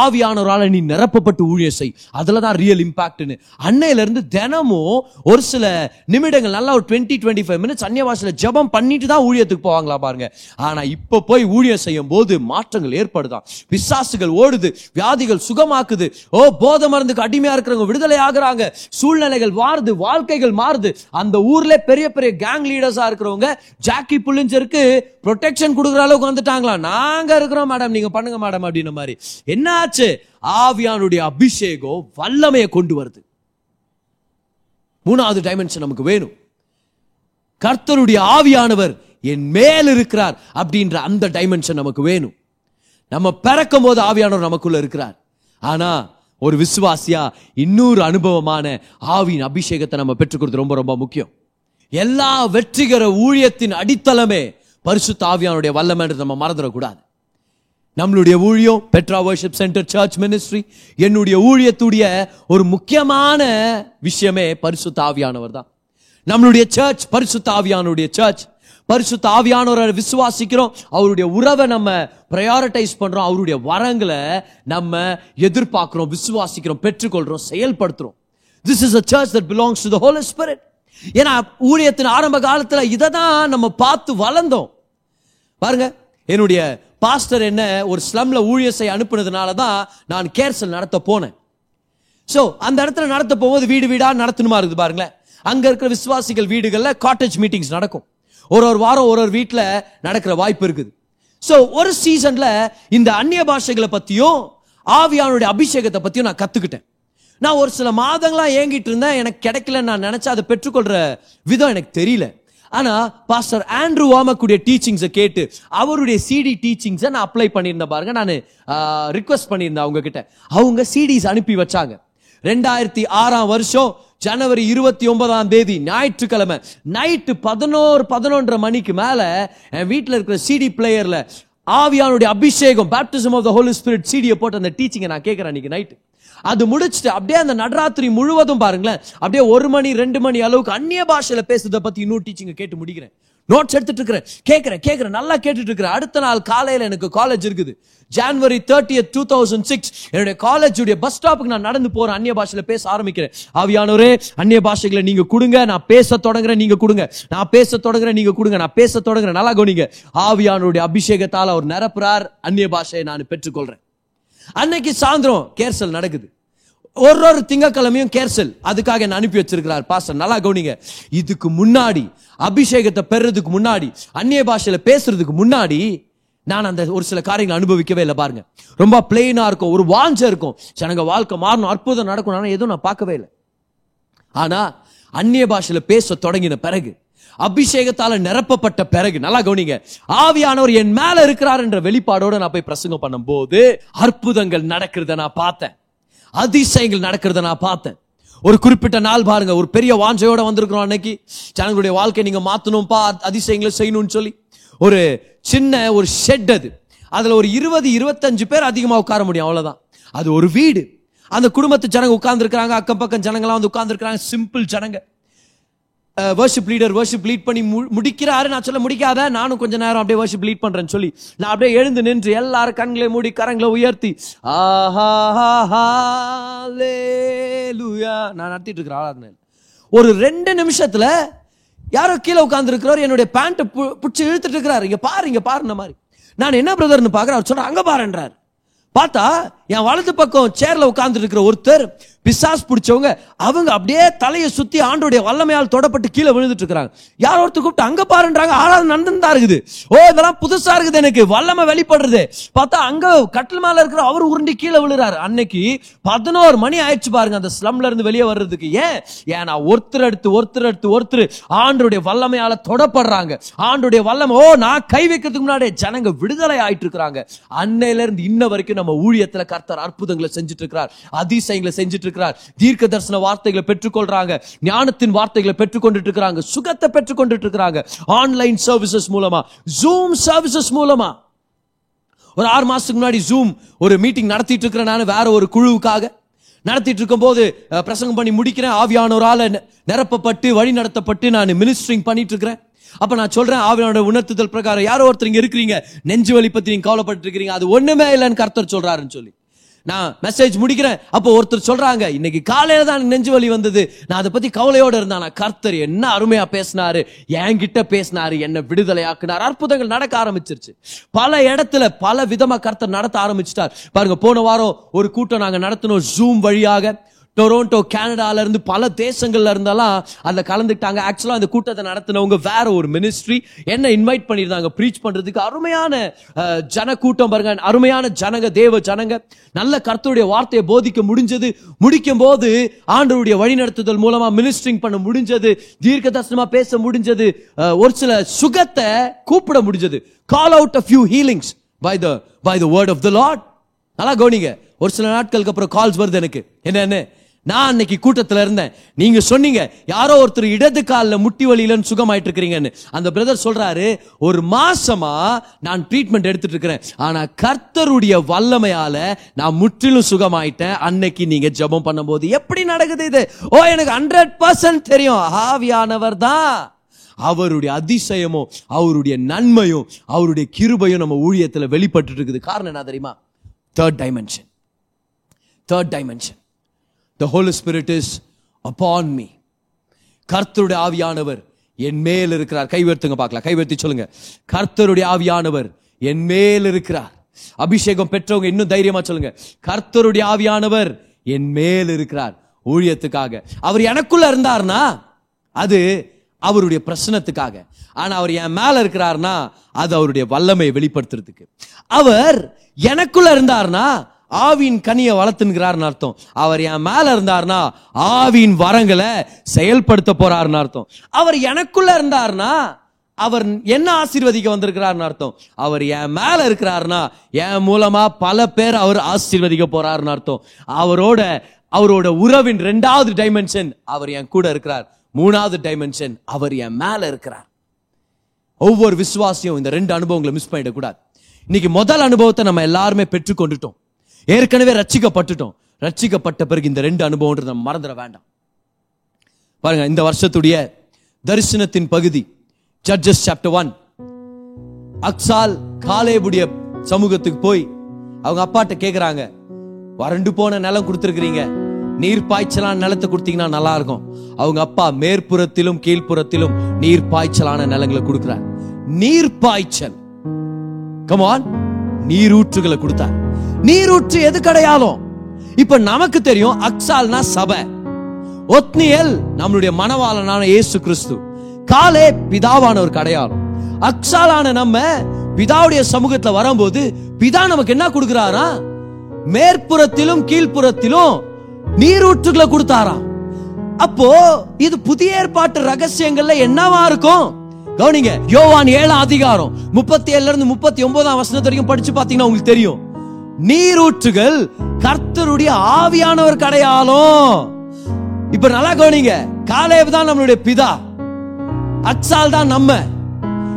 ஆவியானவரால் நீ நிரப்பப்பட்டு ஊழியர் செய். அதில் தான் ரியல் இம்பாக்ட்னு அன்னையிலேருந்து தினமும் ஒரு சில நிமிடங்கள் நல்லா ஒரு டுவெண்ட்டி டுவெண்ட்டி ஃபைவ் மினிட்ஸ் அந்நிய பாஷையில ஜெபம் பண்ணிட்டு தான் ஊழியத்துக்கு போவாங்களா பாருங்க. ஆனால் இப்போ போய் ஊழியம் செய்யும் போது மாற்றங்கள் ஏற்படுதான். பிசாசுகள் ஓடுது வியாதிகள் சுகமாக்குது. ஓ போத மருந்துக்கு அடிமையாக இருக்கிறவங்க விடுதலை ஆகுறாங்க. சூழ்நிலைகள் மாறுது வாழ்க்கைகள் மாறுது. அந்த ஊர்ல பெரிய பெரிய கேங் லீடர்ஸா இருக்கிறவங்க ஜாக்கி புள்ளிஞ்சருக்கு ப்ரொடெக்ஷன் கொடுக்குற அளவுக்கு வந்துட்டாங்களா? நாங்க இருக்கிறோம் மேடம் நீங்க பண்ணுங்க மேடம் அப்படின்ன மாதிரி. என்ன என்னாச்சு? ஆவியானுடைய அபிஷேகம் வல்லமையை கொண்டு வருது. மூணாவது டைமென்ஷன் நமக்கு வேணும். கர்த்தருடைய ஆவியானவர் என் மேல் இருக்கிறார் அப்படின்ற அந்த டைமென்ஷன் நமக்கு வேணும். நம்ம பிறக்கும் போது ஆவியானவர் நமக்குள்ள இருக்கிறார். ஆனா ஒரு விசுவாசியா இன்னொரு அனுபவமான ஆவியின் அபிஷேகத்தை நம்ம பெற்றுக்கிறது ரொம்ப ரொம்ப முக்கியம். எல்லா வெற்றிகர ஊழியத்தின் அடித்தளமே பரிசுத்த ஆவியானுடைய வல்லமைன்றது நம்ம மறந்துடக்கூடாது. நம்மளுடைய ஊழியம் Petra worship centre church ministry என்னுடைய ஊழியத்துடைய ஒரு முக்கியமான விஷயமே பரிசு தாவியானவர் தான். நம்மளுடைய சர்ச் பரிசு தாவியானுடைய சர்ச் பரிசு தாவியானவரை விசுவாசிக்கிறோம். அவருடைய உறவை நம்ம ப்ரையாரிட்டைஸ் பண்றோம். அவருடைய வரங்களை நம்ம எதிர்பார்க்கிறோம் விசுவாசிக்கிறோம் பெற்றுக்கொள்றோம் செயல்படுத்துறோம். This is a church that belongs to the Holy Spirit ஏன்னா ஊழியத்தின் ஆரம்ப காலத்தில் இதை தான் நம்ம பார்த்து வளர்ந்தோம். பாருங்க என்னுடைய பாஸ்டர் என்ன ஒரு ஸ்லம்ல ஊழியர் செய்ய அனுப்புனதுனால தான் நான் கேர்சல் நடத்த போனேன். ஸோ அந்த இடத்துல நடத்த போகும்போது வீடு வீடாக நடத்தணுமா இருக்குது பாருங்களேன். அங்கே இருக்கிற விசுவாசிகள் வீடுகளில் காட்டேஜ் மீட்டிங்ஸ் நடக்கும். ஒரு ஒரு வாரம் ஒரு ஒரு வீட்டில் நடக்கிற வாய்ப்பு இருக்குது. ஸோ ஒரு சீசனில் இந்த அந்நிய பாஷைகளை பற்றியும் ஆவியானுடைய அபிஷேகத்தை பற்றியும் நான் கற்றுக்கிட்டேன் நான் ஒரு சில மாதங்களாக ஏங்கிட்டு இருந்தேன். எனக்கு கிடைக்கலன்னு நான் நினச்சா அதை பெற்றுக்கொள்கிற விதம் எனக்கு தெரியல. ஆனா பாஸ்டர் ஆண்ட்ரூ வாமக்குடைய டீச்சிங்ஸை கேட்டு அவருடைய சிடி டீச்சிங்ஸை நான் அப்ளை பண்ணியிருந்தேன் பாருங்க. நான் ரிக்வெஸ்ட் பண்ணியிருந்தேன் அவங்க கிட்ட அவங்க சிடிஸ் அனுப்பி வச்சாங்க. ரெண்டாயிரத்தி ஆறாம் வருஷம் ஜனவரி இருபத்தி ஒன்பதாம் தேதி ஞாயிற்றுக்கிழமை நைட்டு பதினோரு பதினொன்றரை மணிக்கு மேல என் வீட்டில் இருக்கிற சிடி பிளேயர்ல ஆவியானுடைய அபிஷேகம் baptism of the Holy Spirit சிடியை போட்டு அந்த டீச்சிங்கை நான் கேட்கிறேன் அன்னைக்கு நைட்டு அது முடிச்சுட்டு அப்படியே அந்த நடராத்திரி முழுவதும் பாருங்களேன். அப்படியே ஒரு மணி ரெண்டு மணி அளவுக்கு அந்நிய பாஷையில பேசுறதை பத்தி இன்னும் டீச்சிங்க கேட்டு முடிக்கிறேன். நோட்ஸ் எடுத்துட்டு இருக்கிறேன் கேட்கிறேன் கேட்கிறேன் நல்லா கேட்டுட்டு இருக்கிறேன் அடுத்த நாள் காலையில எனக்கு காலேஜ் இருக்குது. January thirty two thousand six என்னுடைய காலேஜ் உடைய பஸ் ஸ்டாப்புக்கு நான் நடந்து போறேன் அந்நிய பாஷையில பேச ஆரம்பிக்கிறேன். ஆவியானவரே அந்நிய பாஷைகளை நீங்க கொடுங்க. நான் பேச தொடங்குறேன் நீங்க கொடுங்க. நான் பேச தொடங்குறேன் நீங்க கொடுங்க. நான் பேச தொடங்குறேன். நல்லா கவனிங்க. ஆவியானுடைய அபிஷேகத்தால் அவர் நிரப்புறார். அந்நிய பாஷையை நான் பெற்றுக்கொள்றேன். அன்னைக்கு சாயந்தரம் கேர்சல் நடக்குது. ஒரு ஒரு திங்கக்கிழமையும் கேர்சல். அதுக்காக என்ன அனுப்பி வச்சிருக்கிறார் பாஸ்டர். நல்லா கவனிங்க. இதுக்கு முன்னாடி அபிஷேகத்தை பெறதுக்கு முன்னாடி அந்நிய பாஷையில பேசுறதுக்கு முன்னாடி நான் அந்த ஒரு சில காரியங்களை அனுபவிக்கவே இல்லை பாருங்க. ரொம்ப பிளெயினா இருக்கும் ஒரு வாஞ்ச இருக்கும். எனக்கு வாழ்க்கை மாறணும் அற்புதம் நடக்கணும் எதுவும் நான் பார்க்கவே இல்லை. ஆனா அந்நிய பாஷையில பேச தொடங்கின பிறகு அபிஷேகத்தால நிரப்பப்பட்ட பிறகு நல்லா கவனிங்க ஆவியானவர் என் மேல இருக்கிறார் என்ற வெளிப்பாடோட நான் போய் பிரசங்கம் பண்ணும்போது அற்புதங்கள் நடக்கிறத நான் பார்த்தேன். அதிசயங்கள் நடக்கிறத நான் பார்த்தேன். ஒரு குறிப்பிட்ட நாள் பாருங்க ஒரு பெரிய வாஞ்சையோட வந்திருக்கிறோம் அன்னைக்கு. ஜனங்களுடைய வாழ்க்கை நீங்க மாத்தணும்ப்பா அதிசயங்களை செய்யணும்னு சொல்லி. ஒரு சின்ன ஒரு ஷெட் அது. அதுல ஒரு இருபது இருபத்தஞ்சு பேர் அதிகமா உட்கார முடியும் அவ்வளவுதான். அது ஒரு வீடு. அந்த குடும்பத்து ஜனங்க உட்கார்ந்துருக்காங்க அக்கம் பக்கம் ஜனங்களாம் வந்து உட்கார்ந்துருக்காங்க சிம்பிள் ஜனங்க. வர்ஷிப் லீடர் வர்ஷிப் லீட் பண்ணி மு- முடிக்கிறாரு. நான் சொல்ல முடிக்காத நானும் கொஞ்ச நேரம் அப்படியே வர்ஷிப் லீட் பண்றேன்னு சொல்லி நான் அப்படியே எழுந்து நின்று எல்லாரும் கண்களை மூடி கரங்களை உயர்த்தி ஆஹா நான் நடத்திட்டு இருக்கிற ஆராதனை ஒரு ரெண்டு நிமிஷத்துல யாரோ கீழே உட்கார்ந்து என்னுடைய பேண்ட் பிடிச்சி இழுத்துட்டு இருக்கிறாரு. இங்க பாரு இங்க பாருன மாதிரி. நான் என்ன பிரதர்னு பாக்குறேன் அவர் சொல்றேன் அங்க பாருன்றார். பார்த்தா என் வலது பக்கம் சேர்ல உட்கார்ந்து இருக்கிற ஒருத்தர் பிசாஸ் பிடிச்சவங்க அவங்க அப்படியே தலையை சுத்தி ஆண்டோடைய வல்லமையால் தொடப்பட்டு கீழே விழுந்துட்டு இருக்கிறாங்க யாரோ ஒருத்தர் கூப்பிட்டு அங்க பாருன்றாங்க ஆறாவது நடந்துதான் இருக்குது. ஓ இதெல்லாம் புதுசா இருக்குது எனக்கு வல்லமை வெளிப்படுறது. பார்த்தா அங்க கட்டில் மேல இருக்கிற அவர் உருண்டி கீழே விழுறாரு. அன்னைக்கு பதினோரு மணி ஆயிடுச்சு பாருங்க அந்த ஸ்லம்ல இருந்து வெளியே வர்றதுக்கு. ஏன்? ஏன்னா ஒருத்தர் எடுத்து ஒருத்தர் எடுத்து ஒருத்தர் ஆண்டுடைய வல்லமையால தொடப்படுறாங்க. ஆண்டுடைய வல்லமை ஓ நான் கை வைக்கிறதுக்கு முன்னாடி ஜனங்க விடுதலை ஆயிட்டு இருக்கிறாங்க அன்னையில இருந்து இன்ன வரைக்கும் நம்ம ஊழியத்துல கர்த்தர் அற்புதங்களை செஞ்சுட்டு இருக்கிறார் அதிசயங்களை செஞ்சுட்டு இருக்கிறார் தீர்க்க தரிசன வார்த்தைகளை பெற்றுக்கொள்றாங்க ஞானத்தின் வார்த்தைகளை பெற்றுக்கொண்டுட்டு இருக்கிறாங்க சுகத்தை பெற்றுக்கொண்டுட்டு இருக்கிறாங்க ஆன்லைன் சர்வீசஸ் மூலமா ஜூம் சர்வீசஸ் மூலமா. ஒரு ஆறு மாசத்துக்கு முன்னாடி ஜூம் ஒரு மீட்டிங் நடத்திட்டு இருக்கிறேன் நான் வேற ஒரு குழுவுக்காக. நடத்திட்டு இருக்கும்போது போது பிரசங்கம் பண்ணி முடிக்கிறேன் ஆவியானோரால நிரப்பப்பட்டு வழி நடத்தப்பட்டு நான் மினிஸ்டரிங் பண்ணிட்டு இருக்கிறேன் அப்ப நான் சொல்றேன் ஆவியானோட உணர்த்துதல் பிரகாரம் யாரோ ஒருத்தர் இருக்கிறீங்க நெஞ்சு வலி பத்தி நீங்க கவலைப்பட்டு இருக்கிறீங்க அது ஒண்ணுமே இல்லைன்னு கர்த்தர் சொல்றாருன்னு சொல்லி. நான் மெசேஜ் முடிக்கிறேன். அப்போ ஒருத்தர் சொல்றாங்க இன்னைக்கு காலையில தான் நெஞ்சு வலி வந்தது. நான் அதை பத்தி கவலையோட இருந்தேன் கர்த்தர் என்ன அருமையா பேசினாரு என்கிட்ட பேசினாரு என்ன விடுதலை ஆக்குனார் அற்புதங்கள் நடக்க ஆரம்பிச்சிருச்சு. பல இடத்துல பல விதமா கர்த்தர் நடத்த ஆரம்பிச்சிட்டார். பாருங்க போன வாரம் ஒரு கூட்டம் நாங்க நடத்தினோம் ஜூம் வழியாக. டொரோண்டோ கனடால இருந்து பல தேசங்கள்ல இருந்தெல்லாம் அதுல கலந்துக்கிட்டாங்க. ஆக்சுவலா அந்த கூட்டத்தை நடத்தினவங்க வேற ஒரு மினிஸ்ட்ரி என்ன இன்வைட் பண்ணியிருந்தாங்க. ப்ரீச் பண்றதுக்கு அருமையான ஜன கூட்டம் பாருங்க. அருமையான ஜனங்க தேவ ஜனங்க. நல்ல கர்த்தருடைய வார்த்தையை போதிக்க முடிஞ்சது. முடிக்கும் போது ஆண்டவருடைய வழிநடத்துதல் மூலமா மினிஸ்ட்ரிங் பண்ண முடிஞ்சது. தீர்க்க தரிசனமா பேச முடிஞ்சது. ஒரு சில சுகத்தை கூப்பிட முடிஞ்சது. Call out of you healings by the by the word of the Lord நல்லா கவனிங்க. ஒரு சில நாட்களுக்கு அப்புறம் கால்ஸ் வருது எனக்கு. என்னன்னு? நான் அன்னைக்கு கூட்டத்தில் இருந்தேன். நீங்க சொன்னீங்க யாரோ ஒருத்தர் இடது காலில் முட்டி வலியிலன்னு சுகமாயிட்டு இருக்கிறீங்கன்னு அந்த பிரதர் சொல்றாரு ஒரு மாசமா நான் ட்ரீட்மெண்ட் எடுத்துட்டு இருக்கிறேன் ஆனா கர்த்தருடைய வல்லமையால நான் முற்றிலும் சுகமாயிட்டேன். அன்னைக்கு நீங்க ஜெபம் பண்ணும்போது எப்படி நடக்குது இது? ஓ எனக்கு ஹண்ட்ரட் பர்சன்ட் தெரியும். ஆவியானவர் தான் அவருடைய அதிசயமும் அவருடைய நன்மையும் அவருடைய கிருபையும் நம்ம ஊழியத்தில் வெளிப்பட்டு இருக்குது காரணம் என்ன தெரியுமா? Third dimension third dimension the Holy Spirit is upon me கர்த்தருடைய ஆவியானவர் என் மேல் இருக்கிறார். கைவர்த்துங்க பார்க்கலாம். கைவர்த்தி சொல்லுங்க. கர்த்தருடைய ஆவியானவர் என் மேல் இருக்கிறார். அபிஷேகம் பெற்றவங்க இன்னும் தைரியமா சொல்லுங்க. கர்த்தருடைய ஆவியானவர் என் மேல் இருக்கிறார். ஊழியத்துக்காக. அவர் எனக்குள்ள இருந்தார்னா அது அவருடைய பிரச்சனத்துக்காக ஆனா அவர் என் மேல இருக்கிறார்னா அது அவருடைய வல்லமையை வெளிப்படுத்துறதுக்கு. அவர் எனக்குள்ள இருந்தார்னா ஆவின் கனியை வளர்த்துங்கிறார்னு அர்த்தம். அவர் என் மேல இருந்தார்னா ஆவின் வரங்களை செயல்படுத்த போறாருன்னு அர்த்தம். அவர் எனக்குள்ள இருந்தார்னா அவர் என்ன ஆசீர்வதிக்க வந்திருக்கிறார்னு அர்த்தம். அவர் என் மேல இருக்கிறார்னா என் மூலமா பல பேர் அவர் ஆசீர்வதிக்க போறாருன்னு அர்த்தம். அவரோட அவரோட உறவின் ரெண்டாவது டைமென்ஷன் அவர் என் கூட இருக்கிறார். மூணாவது டைமென்ஷன் அவர் என் மேல இருக்கிறார். ஒவ்வொரு விசுவாசியும் இந்த ரெண்டு அனுபவங்களை மிஸ் பண்ணிடக்கூடாது. இன்னைக்கு முதல் அனுபவத்தை நம்ம எல்லாருமே பெற்றுக்கொண்டுட்டோம். ஏற்கனவே ரட்சிக்கப்பட்டுட்டோம். ரட்சிக்கப்பட்ட பிறகு இந்த ரெண்டு அனுபவம்ன்றது நம்ம மறந்துட வேண்டாம். பாருங்க இந்த வருஷத்துடைய தரிசனத்தின் பகுதி ஜட்ஜஸ் சாப்டர் ஒன் அக்சால் காலேபுடைய சமூகத்துக்கு போய் அவங்க அப்பாட்ட கேட்குறாங்க வறண்டு போன நிலம் கொடுத்துருக்குறீங்க. நீர் பாய்ச்சலான நிலத்தை கொடுத்தீங்கன்னா நல்லா இருக்கும் அவங்க அப்பா மேற்புறத்திலும் கீழ்ப்புறத்திலும் நீர் பாய்ச்சலான நிலங்களை கொடுக்குறார். நீர் பாய்ச்சல். கமான் நீரூற்றுகளை கொடுத்தார். நீரூற்று எது கிடையாலும்? இப்ப நமக்கு தெரியும் அக்சால்னா சபை. ஒத்னியல் நம்மளுடைய மனவாளனான இயேசு கிறிஸ்து. காலே பிதாவான ஒரு கடையாளம். அக்சாலான நம்ம பிதாவுடைய சமூகத்துல வரும்போது பிதா நமக்கு என்ன கொடுக்கிறாரா? மேற்புறத்திலும் கீழ்ப்புறத்திலும் நீரூற்றுகளை கொடுத்தாராம். அப்போ இது புதிய ஏற்பாட்டு ரகசியங்கள்ல என்னவா இருக்கும்? கவனிங்க யோவான் ஏழாம் அதிகாரம் முப்பத்தி ஏழுல இருந்து முப்பத்தி ஒன்பதாம் வசனத்து வரைக்கும் படிச்சு பாத்தீங்கன்னா உங்களுக்கு தெரியும். நீரூற்றுகள் கர்த்தருடைய ஆவியானவர் கடையாலும். இப்ப நல்லா கவனிங்க. காலேவ் தான் நம்மளுடைய பிதா. அச்சால் தான் நம்ம.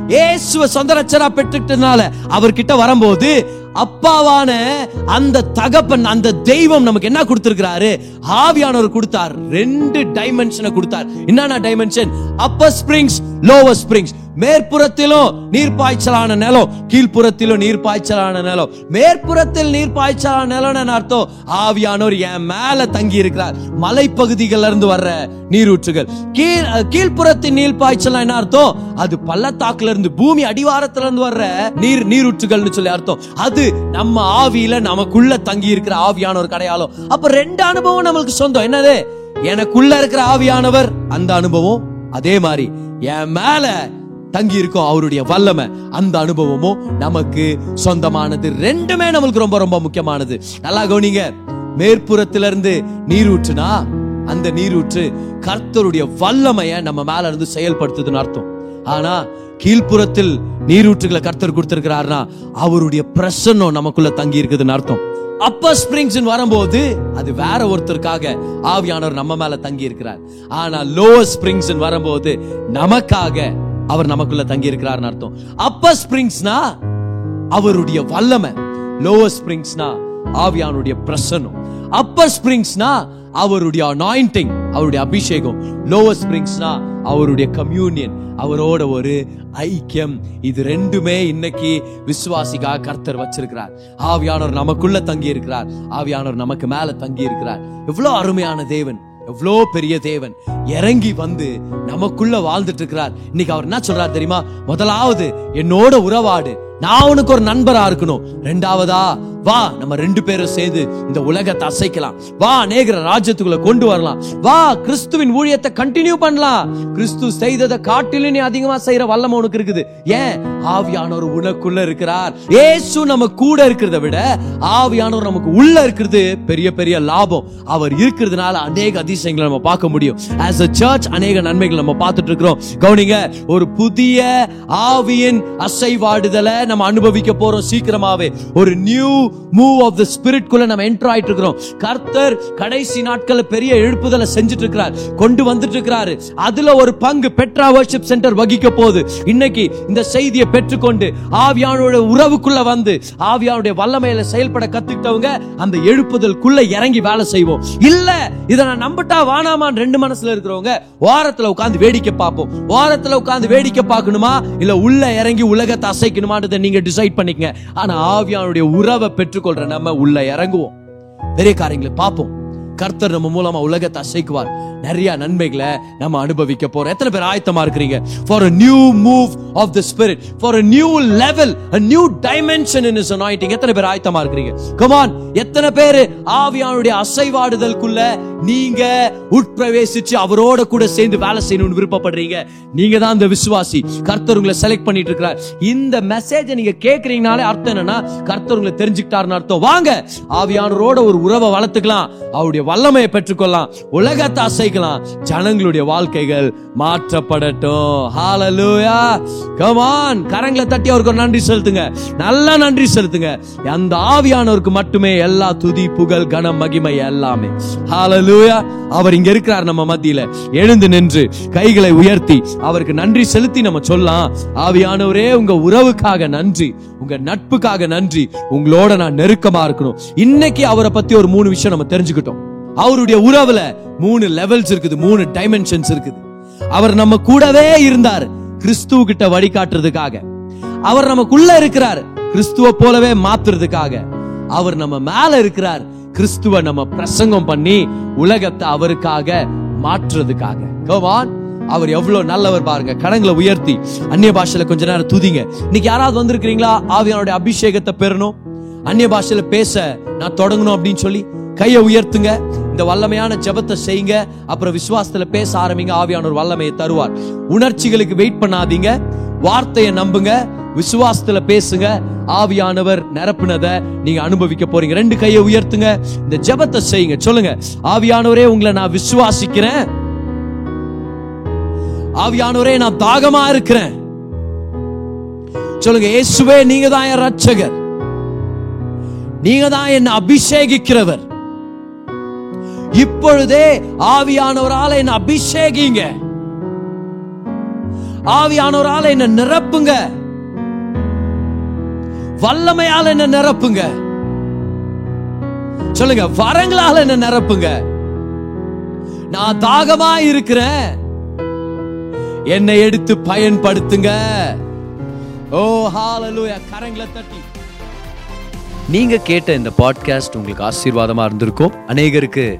இயேசுவ சொந்த ரச்சனா பெற்றுக்கிட்டதுனால அவர்கிட்ட வரும்போது அப்பாவான அந்த தகப்பன் அந்த தெய்வம் நமக்கு என்ன கொடுத்திருக்கிறாரு? ஆவியானவர் கொடுத்தார். ரெண்டு டைமென்ஷனை கொடுத்தார். என்னன்னா dimension upper springs lower springs மேற்புறத்திலும் நீர்ப்பாய்ச்சலான நிலம் கீழ்ப்புறத்திலும் நீர்ப்பாய்ச்சலான நிலம். மேற்புறத்தில் நீர்ப்பாய்ச்சலான நிலம் அர்த்தம்? ஆவியானோர் என் மேல தங்கி இருக்கிறார் மலைப்பகுதிகள்ல இருந்து வர்ற நீரூற்றுகள். கீழ் கீழ்ப்புறத்தின் நீர்ப்பாய்ச்சல் என்ன அர்த்தம்? அது பள்ளத்தாக்குல இருந்து பூமி அடிவாரத்துல இருந்து வர்ற நீர் நீரூற்றுகள்னு சொல்லி அர்த்தம். அது நம்ம ஆவியில நமக்குள்ள தங்கி இருக்கிற ஆவியானவர் கடையாளம். அப்ப ரெண்டு அனுபவம் நம்மளுக்கு சொந்தம். என்னது? எனக்குள்ள இருக்கிற ஆவியானவர் அந்த அனுபவம் அதே மாதிரி. என் மேல தங்கி இருக்கும் அவருடைய வல்லமை. அந்த அனுபவமும் நமக்கு சொந்தமானது. ரெண்டுமே நம்மளுக்கு ரொம்ப ரொம்ப முக்கியமானது. நல்லா கவனிங்க. மேற்புறத்துல இருந்து நீரூற்றுனா அந்த நீரூற்று கர்த்தருடைய வல்லமைய நம்ம மேல இருந்து செயல்படுத்துதுன்னு அர்த்தம். ஆனா கீழ்ப்புறத்தில் நீரூற்றுகளை கர்த்தர் கொடுத்திருக்கிறாருன்னா அவருடைய பிரசன்னம் நமக்குள்ள தங்கி இருக்குதுன்னு அர்த்தம். அப்பர் ஸ்பிரிங்ஸ் வரும்போது அது வேற ஒருத்தருக்காக ஆவியானவர் நம்ம மேல தங்கி இருக்கிறார் ஆனா லோவர் ஸ்பிரிங்ஸ் வரும்போது நமக்காக அவர் நமக்குள்ள தங்கி இருக்கிறார்னு அர்த்தம். அப்பர் ஸ்பிரிங்ஸ்னா அவருடைய வல்லமை. லோவர் ஸ்பிரிங்ஸ்னா ஆவியானுடைய பிரசன்னம். அப்பர் ஸ்பிரிங்ஸ்னா அவருடைய அனாயிண்டிங் அவருடைய அபிஷேகம். லோவர் ஸ்பிரிங்ஸ்னா அவருடைய கம்யூனியன் அவரோட ஒரு ஐக்கியம். இது ரெண்டுமே இன்னைக்கு விசுவாசிக்கா கர்த்தர் வச்சிருக்கிறார். ஆவியானவர் நமக்குள்ள தங்கி இருக்கிறார் ஆவியானவர் நமக்கு மேல தங்கி இருக்கிறார் எவ்வளவு அருமையான தேவன். எவ்வளோ பெரிய தேவன். இறங்கி வந்து நமக்குள்ள வாழ்ந்துட்டு இருக்கிறார். இன்னைக்கு அவர் என்ன சொல்றார் தெரியுமா? முதலாவது என்னோட உறவாடு. நான் உனக்கு ஒரு நண்பரா இருக்கணும். ரெண்டாவதா வா நம்ம ரெண்டு பேரும் சேர்ந்து இந்த உலகத்தை அசைக்கலாம். வா அநேகர ராஜ்யத்துக்குள்ள கொண்டு வரலாம். வா கிறிஸ்துவின் ஊழியத்தை கண்டினியூ பண்ணலாம். கிறிஸ்து செய்ததை காட்டிலும் நீ அதிகமா செய்யற வல்லமை உனக்கு இருக்குது. ஏன்? ஆவியானவர் உனக்குள்ள இருக்கிறார். ஏசு நம்ம கூட இருக்கிறத விட ஆவியானவர் நமக்கு உள்ள இருக்கிறது பெரிய பெரிய லாபம். அவர் இருக்கிறதுனால அநேக அதிசயங்களை நம்ம பார்க்க முடியும். ஆஸ் அ சர்ச் அநேக நன்மைகள் நம்ம பார்த்துட்டு இருக்கிறோம். கவுனிங்க ஒரு புதிய ஆவியின் அசைவாடுதலை நம்ம அனுபவிக்க போறோம் சீக்கிரமாவே. ஒரு new move of the Spirit குள்ள நம்ம என்டர் ஆயிட்டு இருக்கிறோம் கர்த்தர் கடைசி நாட்கள்ல பெரிய எழுப்புதலை செஞ்சுட்டு இருக்கிறார் கொண்டு வந்துட்டு இருக்கிறாரு அதுல ஒரு பங்கு பெட்ரா வர்ஷிப் சென்டர் வகிக்க போகுது. இன்னைக்கு இந்த செய்தியை பெற்றுக்கொண்டு ஆவியானோட உறவுக்குள்ள வந்து ஆவியானுடைய வல்லமையில செயல்பட கத்துக்கிட்டவங்க அந்த எழுப்புதலுக்குள்ள இறங்கி வேலை செய்வோம். இல்ல இத நான் நம்பிட்டா வானாமான் ரெண்டு மனசுல இருக்கிறவங்க வாரத்துல உட்கார்ந்து வேடிக்கை பார்ப்போம். வாரத்துல உட்கார்ந்து வேடிக்கை பார்க்கணுமா? இல்ல உள்ள இறங்கி உலகத்தை அசைக்கணுமான்றது நீங்க டிசைட் பண்ணிக்கங்க. ஆனா ஆவியானுடைய உறவை பெற்றுக்கொள்ற நம்ம உள்ள இறங்குவோம். பெரிய காரியங்களை பார்ப்போம். கர்த்தர் நம்ம மூலமா உலகத்தை அசைக்குவார். நிறைய நன்மைகளை நம்ம அனுபவிக்க போறோம். எத்தனை பேர் ஆயத்தமா இருக்கிறீங்க? For a new move of the Spirit for a new level a new dimension in is anointing எத்தனை பேர் ஆயத்தமா இருக்கிறீங்க? கமான் எத்தனை பேர் ஆவியானுடைய அசைவாடுதலுக்குள்ள நீங்க உட்பிரவேசிச்சு அவரோட கூட சேர்ந்து வேலை செய்யணும்னு விருப்பப்படுறீங்க. நீங்க தான் அந்த விசுவாசி. கர்த்தர் உங்களை செலக்ட் பண்ணிட்டு இருக்கிறார். இந்த மெசேஜை நீங்க கேக்குறீங்கனாலே அர்த்தம் என்னன்னா கர்த்தர் உங்களை தெரிஞ்சுக்கிட்டாருன்னு அர்த்தம். வாங்க. ஆவியானரோட ஒரு உறவை வளர்த்துக்கலாம். அவருடைய வல்லமையை பெற்றுக்கொள்ளலாம். உலகத்தை அசைக்கலாம். ஜனங்களுடைய வாழ்க்கைகள் மாற்றப்படட்டும். ஹாலலூயா கமான் கரங்களை தட்டி அவருக்கு ஒரு நன்றி செலுத்துங்க. நல்லா நன்றி செலுத்துங்க. அந்த ஆவியானவருக்கு மட்டுமே எல்லா துதி புகழ் கனம் மகிமை எல்லாமே. ஹாலலூயா அவர் இங்க இருக்கிறார் நம்ம மத்தியில. எழுந்து நின்று கைகளை உயர்த்தி அவருக்கு நன்றி செலுத்தி நம்ம சொல்லலாம். ஆவியானவரே உங்க உறவுக்காக நன்றி. உங்க நட்புக்காக நன்றி. உங்களோட நான் நெருக்கமா இருக்கணும். இன்னைக்கு அவரை பத்தி ஒரு மூணு விஷயம் நம்ம தெரிஞ்சுக்கிட்டோம். அவருடைய உறவுல மூணு லெவல்ஸ் இருக்குது மூணு டைமென்ஷன்ஸ் இருக்குது. அவர் நம்ம கூடவே இருந்தார் கிறிஸ்துவ கிட்ட வழிகாட்டுறதுக்காக அவர் நமக்குள்ள இருக்கிறார் கிறிஸ்துவ போலவே மாத்துறதுக்காக. அவர் நம்ம மேல இருக்கிறார் கிறிஸ்துவ நம்ம பிரசங்கம் பண்ணி உலகத்தை அவருக்காக மாற்றுறதுக்காக. கோவான் அவர் எவ்வளவு நல்லவர் பாருங்க. கடங்களை உயர்த்தி அந்நிய பாஷையில கொஞ்ச நேரம் துதிங்க. இன்னைக்கு யாராவது வந்திருக்கிறீங்களா? ஆவியானுடைய அபிஷேகத்தை பெறணும். அந்நிய பாஷையில பேச நான் தொடங்கணும் அப்படின்னு சொல்லி கையை உயர்த்துங்க. இந்த வல்லமையான ஜெபத்தை செய்யுங்க. அப்புறம் விசுவாசத்துல பேச ஆரம்பிங்க. ஆவியானவர் வல்லமையை தருவார். உணர்ச்சிகளுக்கு வெயிட் பண்ணாதீங்க. வார்த்தையை நம்புங்க. விசுவாசத்துல பேசுங்க. ஆவியானவர் நிரப்புனத நீங்க அனுபவிக்க போறீங்க. ரெண்டு கையை உயர்த்துங்க. இந்த ஜெபத்தை செய்யுங்க. சொல்லுங்க. ஆவியானவரே உங்களை நான் விசுவாசிக்கிறேன். ஆவியானவரே நான் தாகமா இருக்கிறேன். சொல்லுங்க. இயேசுவே நீங்க தான் என் ரட்சகர் நீங்க தான் என்ன அபிஷேகிக்கிறவர். இப்பொழுதே ஆவியானவரால என்ன அபிஷேகிங்க. ஆவியானவரால என்ன நிரப்புங்க. வல்லமையால என்ன நிரப்புங்க. சொல்லுங்க வரங்களால என்ன நிரப்புங்க. நான் தாகமா இருக்கிறேன். என்னை எடுத்து பயன்படுத்துங்க. ஓ ஹாலலூயா கரங்களை தட்டி. நீங்க கேட்ட இந்த பாட்காஸ்ட் உங்களுக்கு ஆசீர்வாதமா இருந்திருக்கும். அநேகருக்கு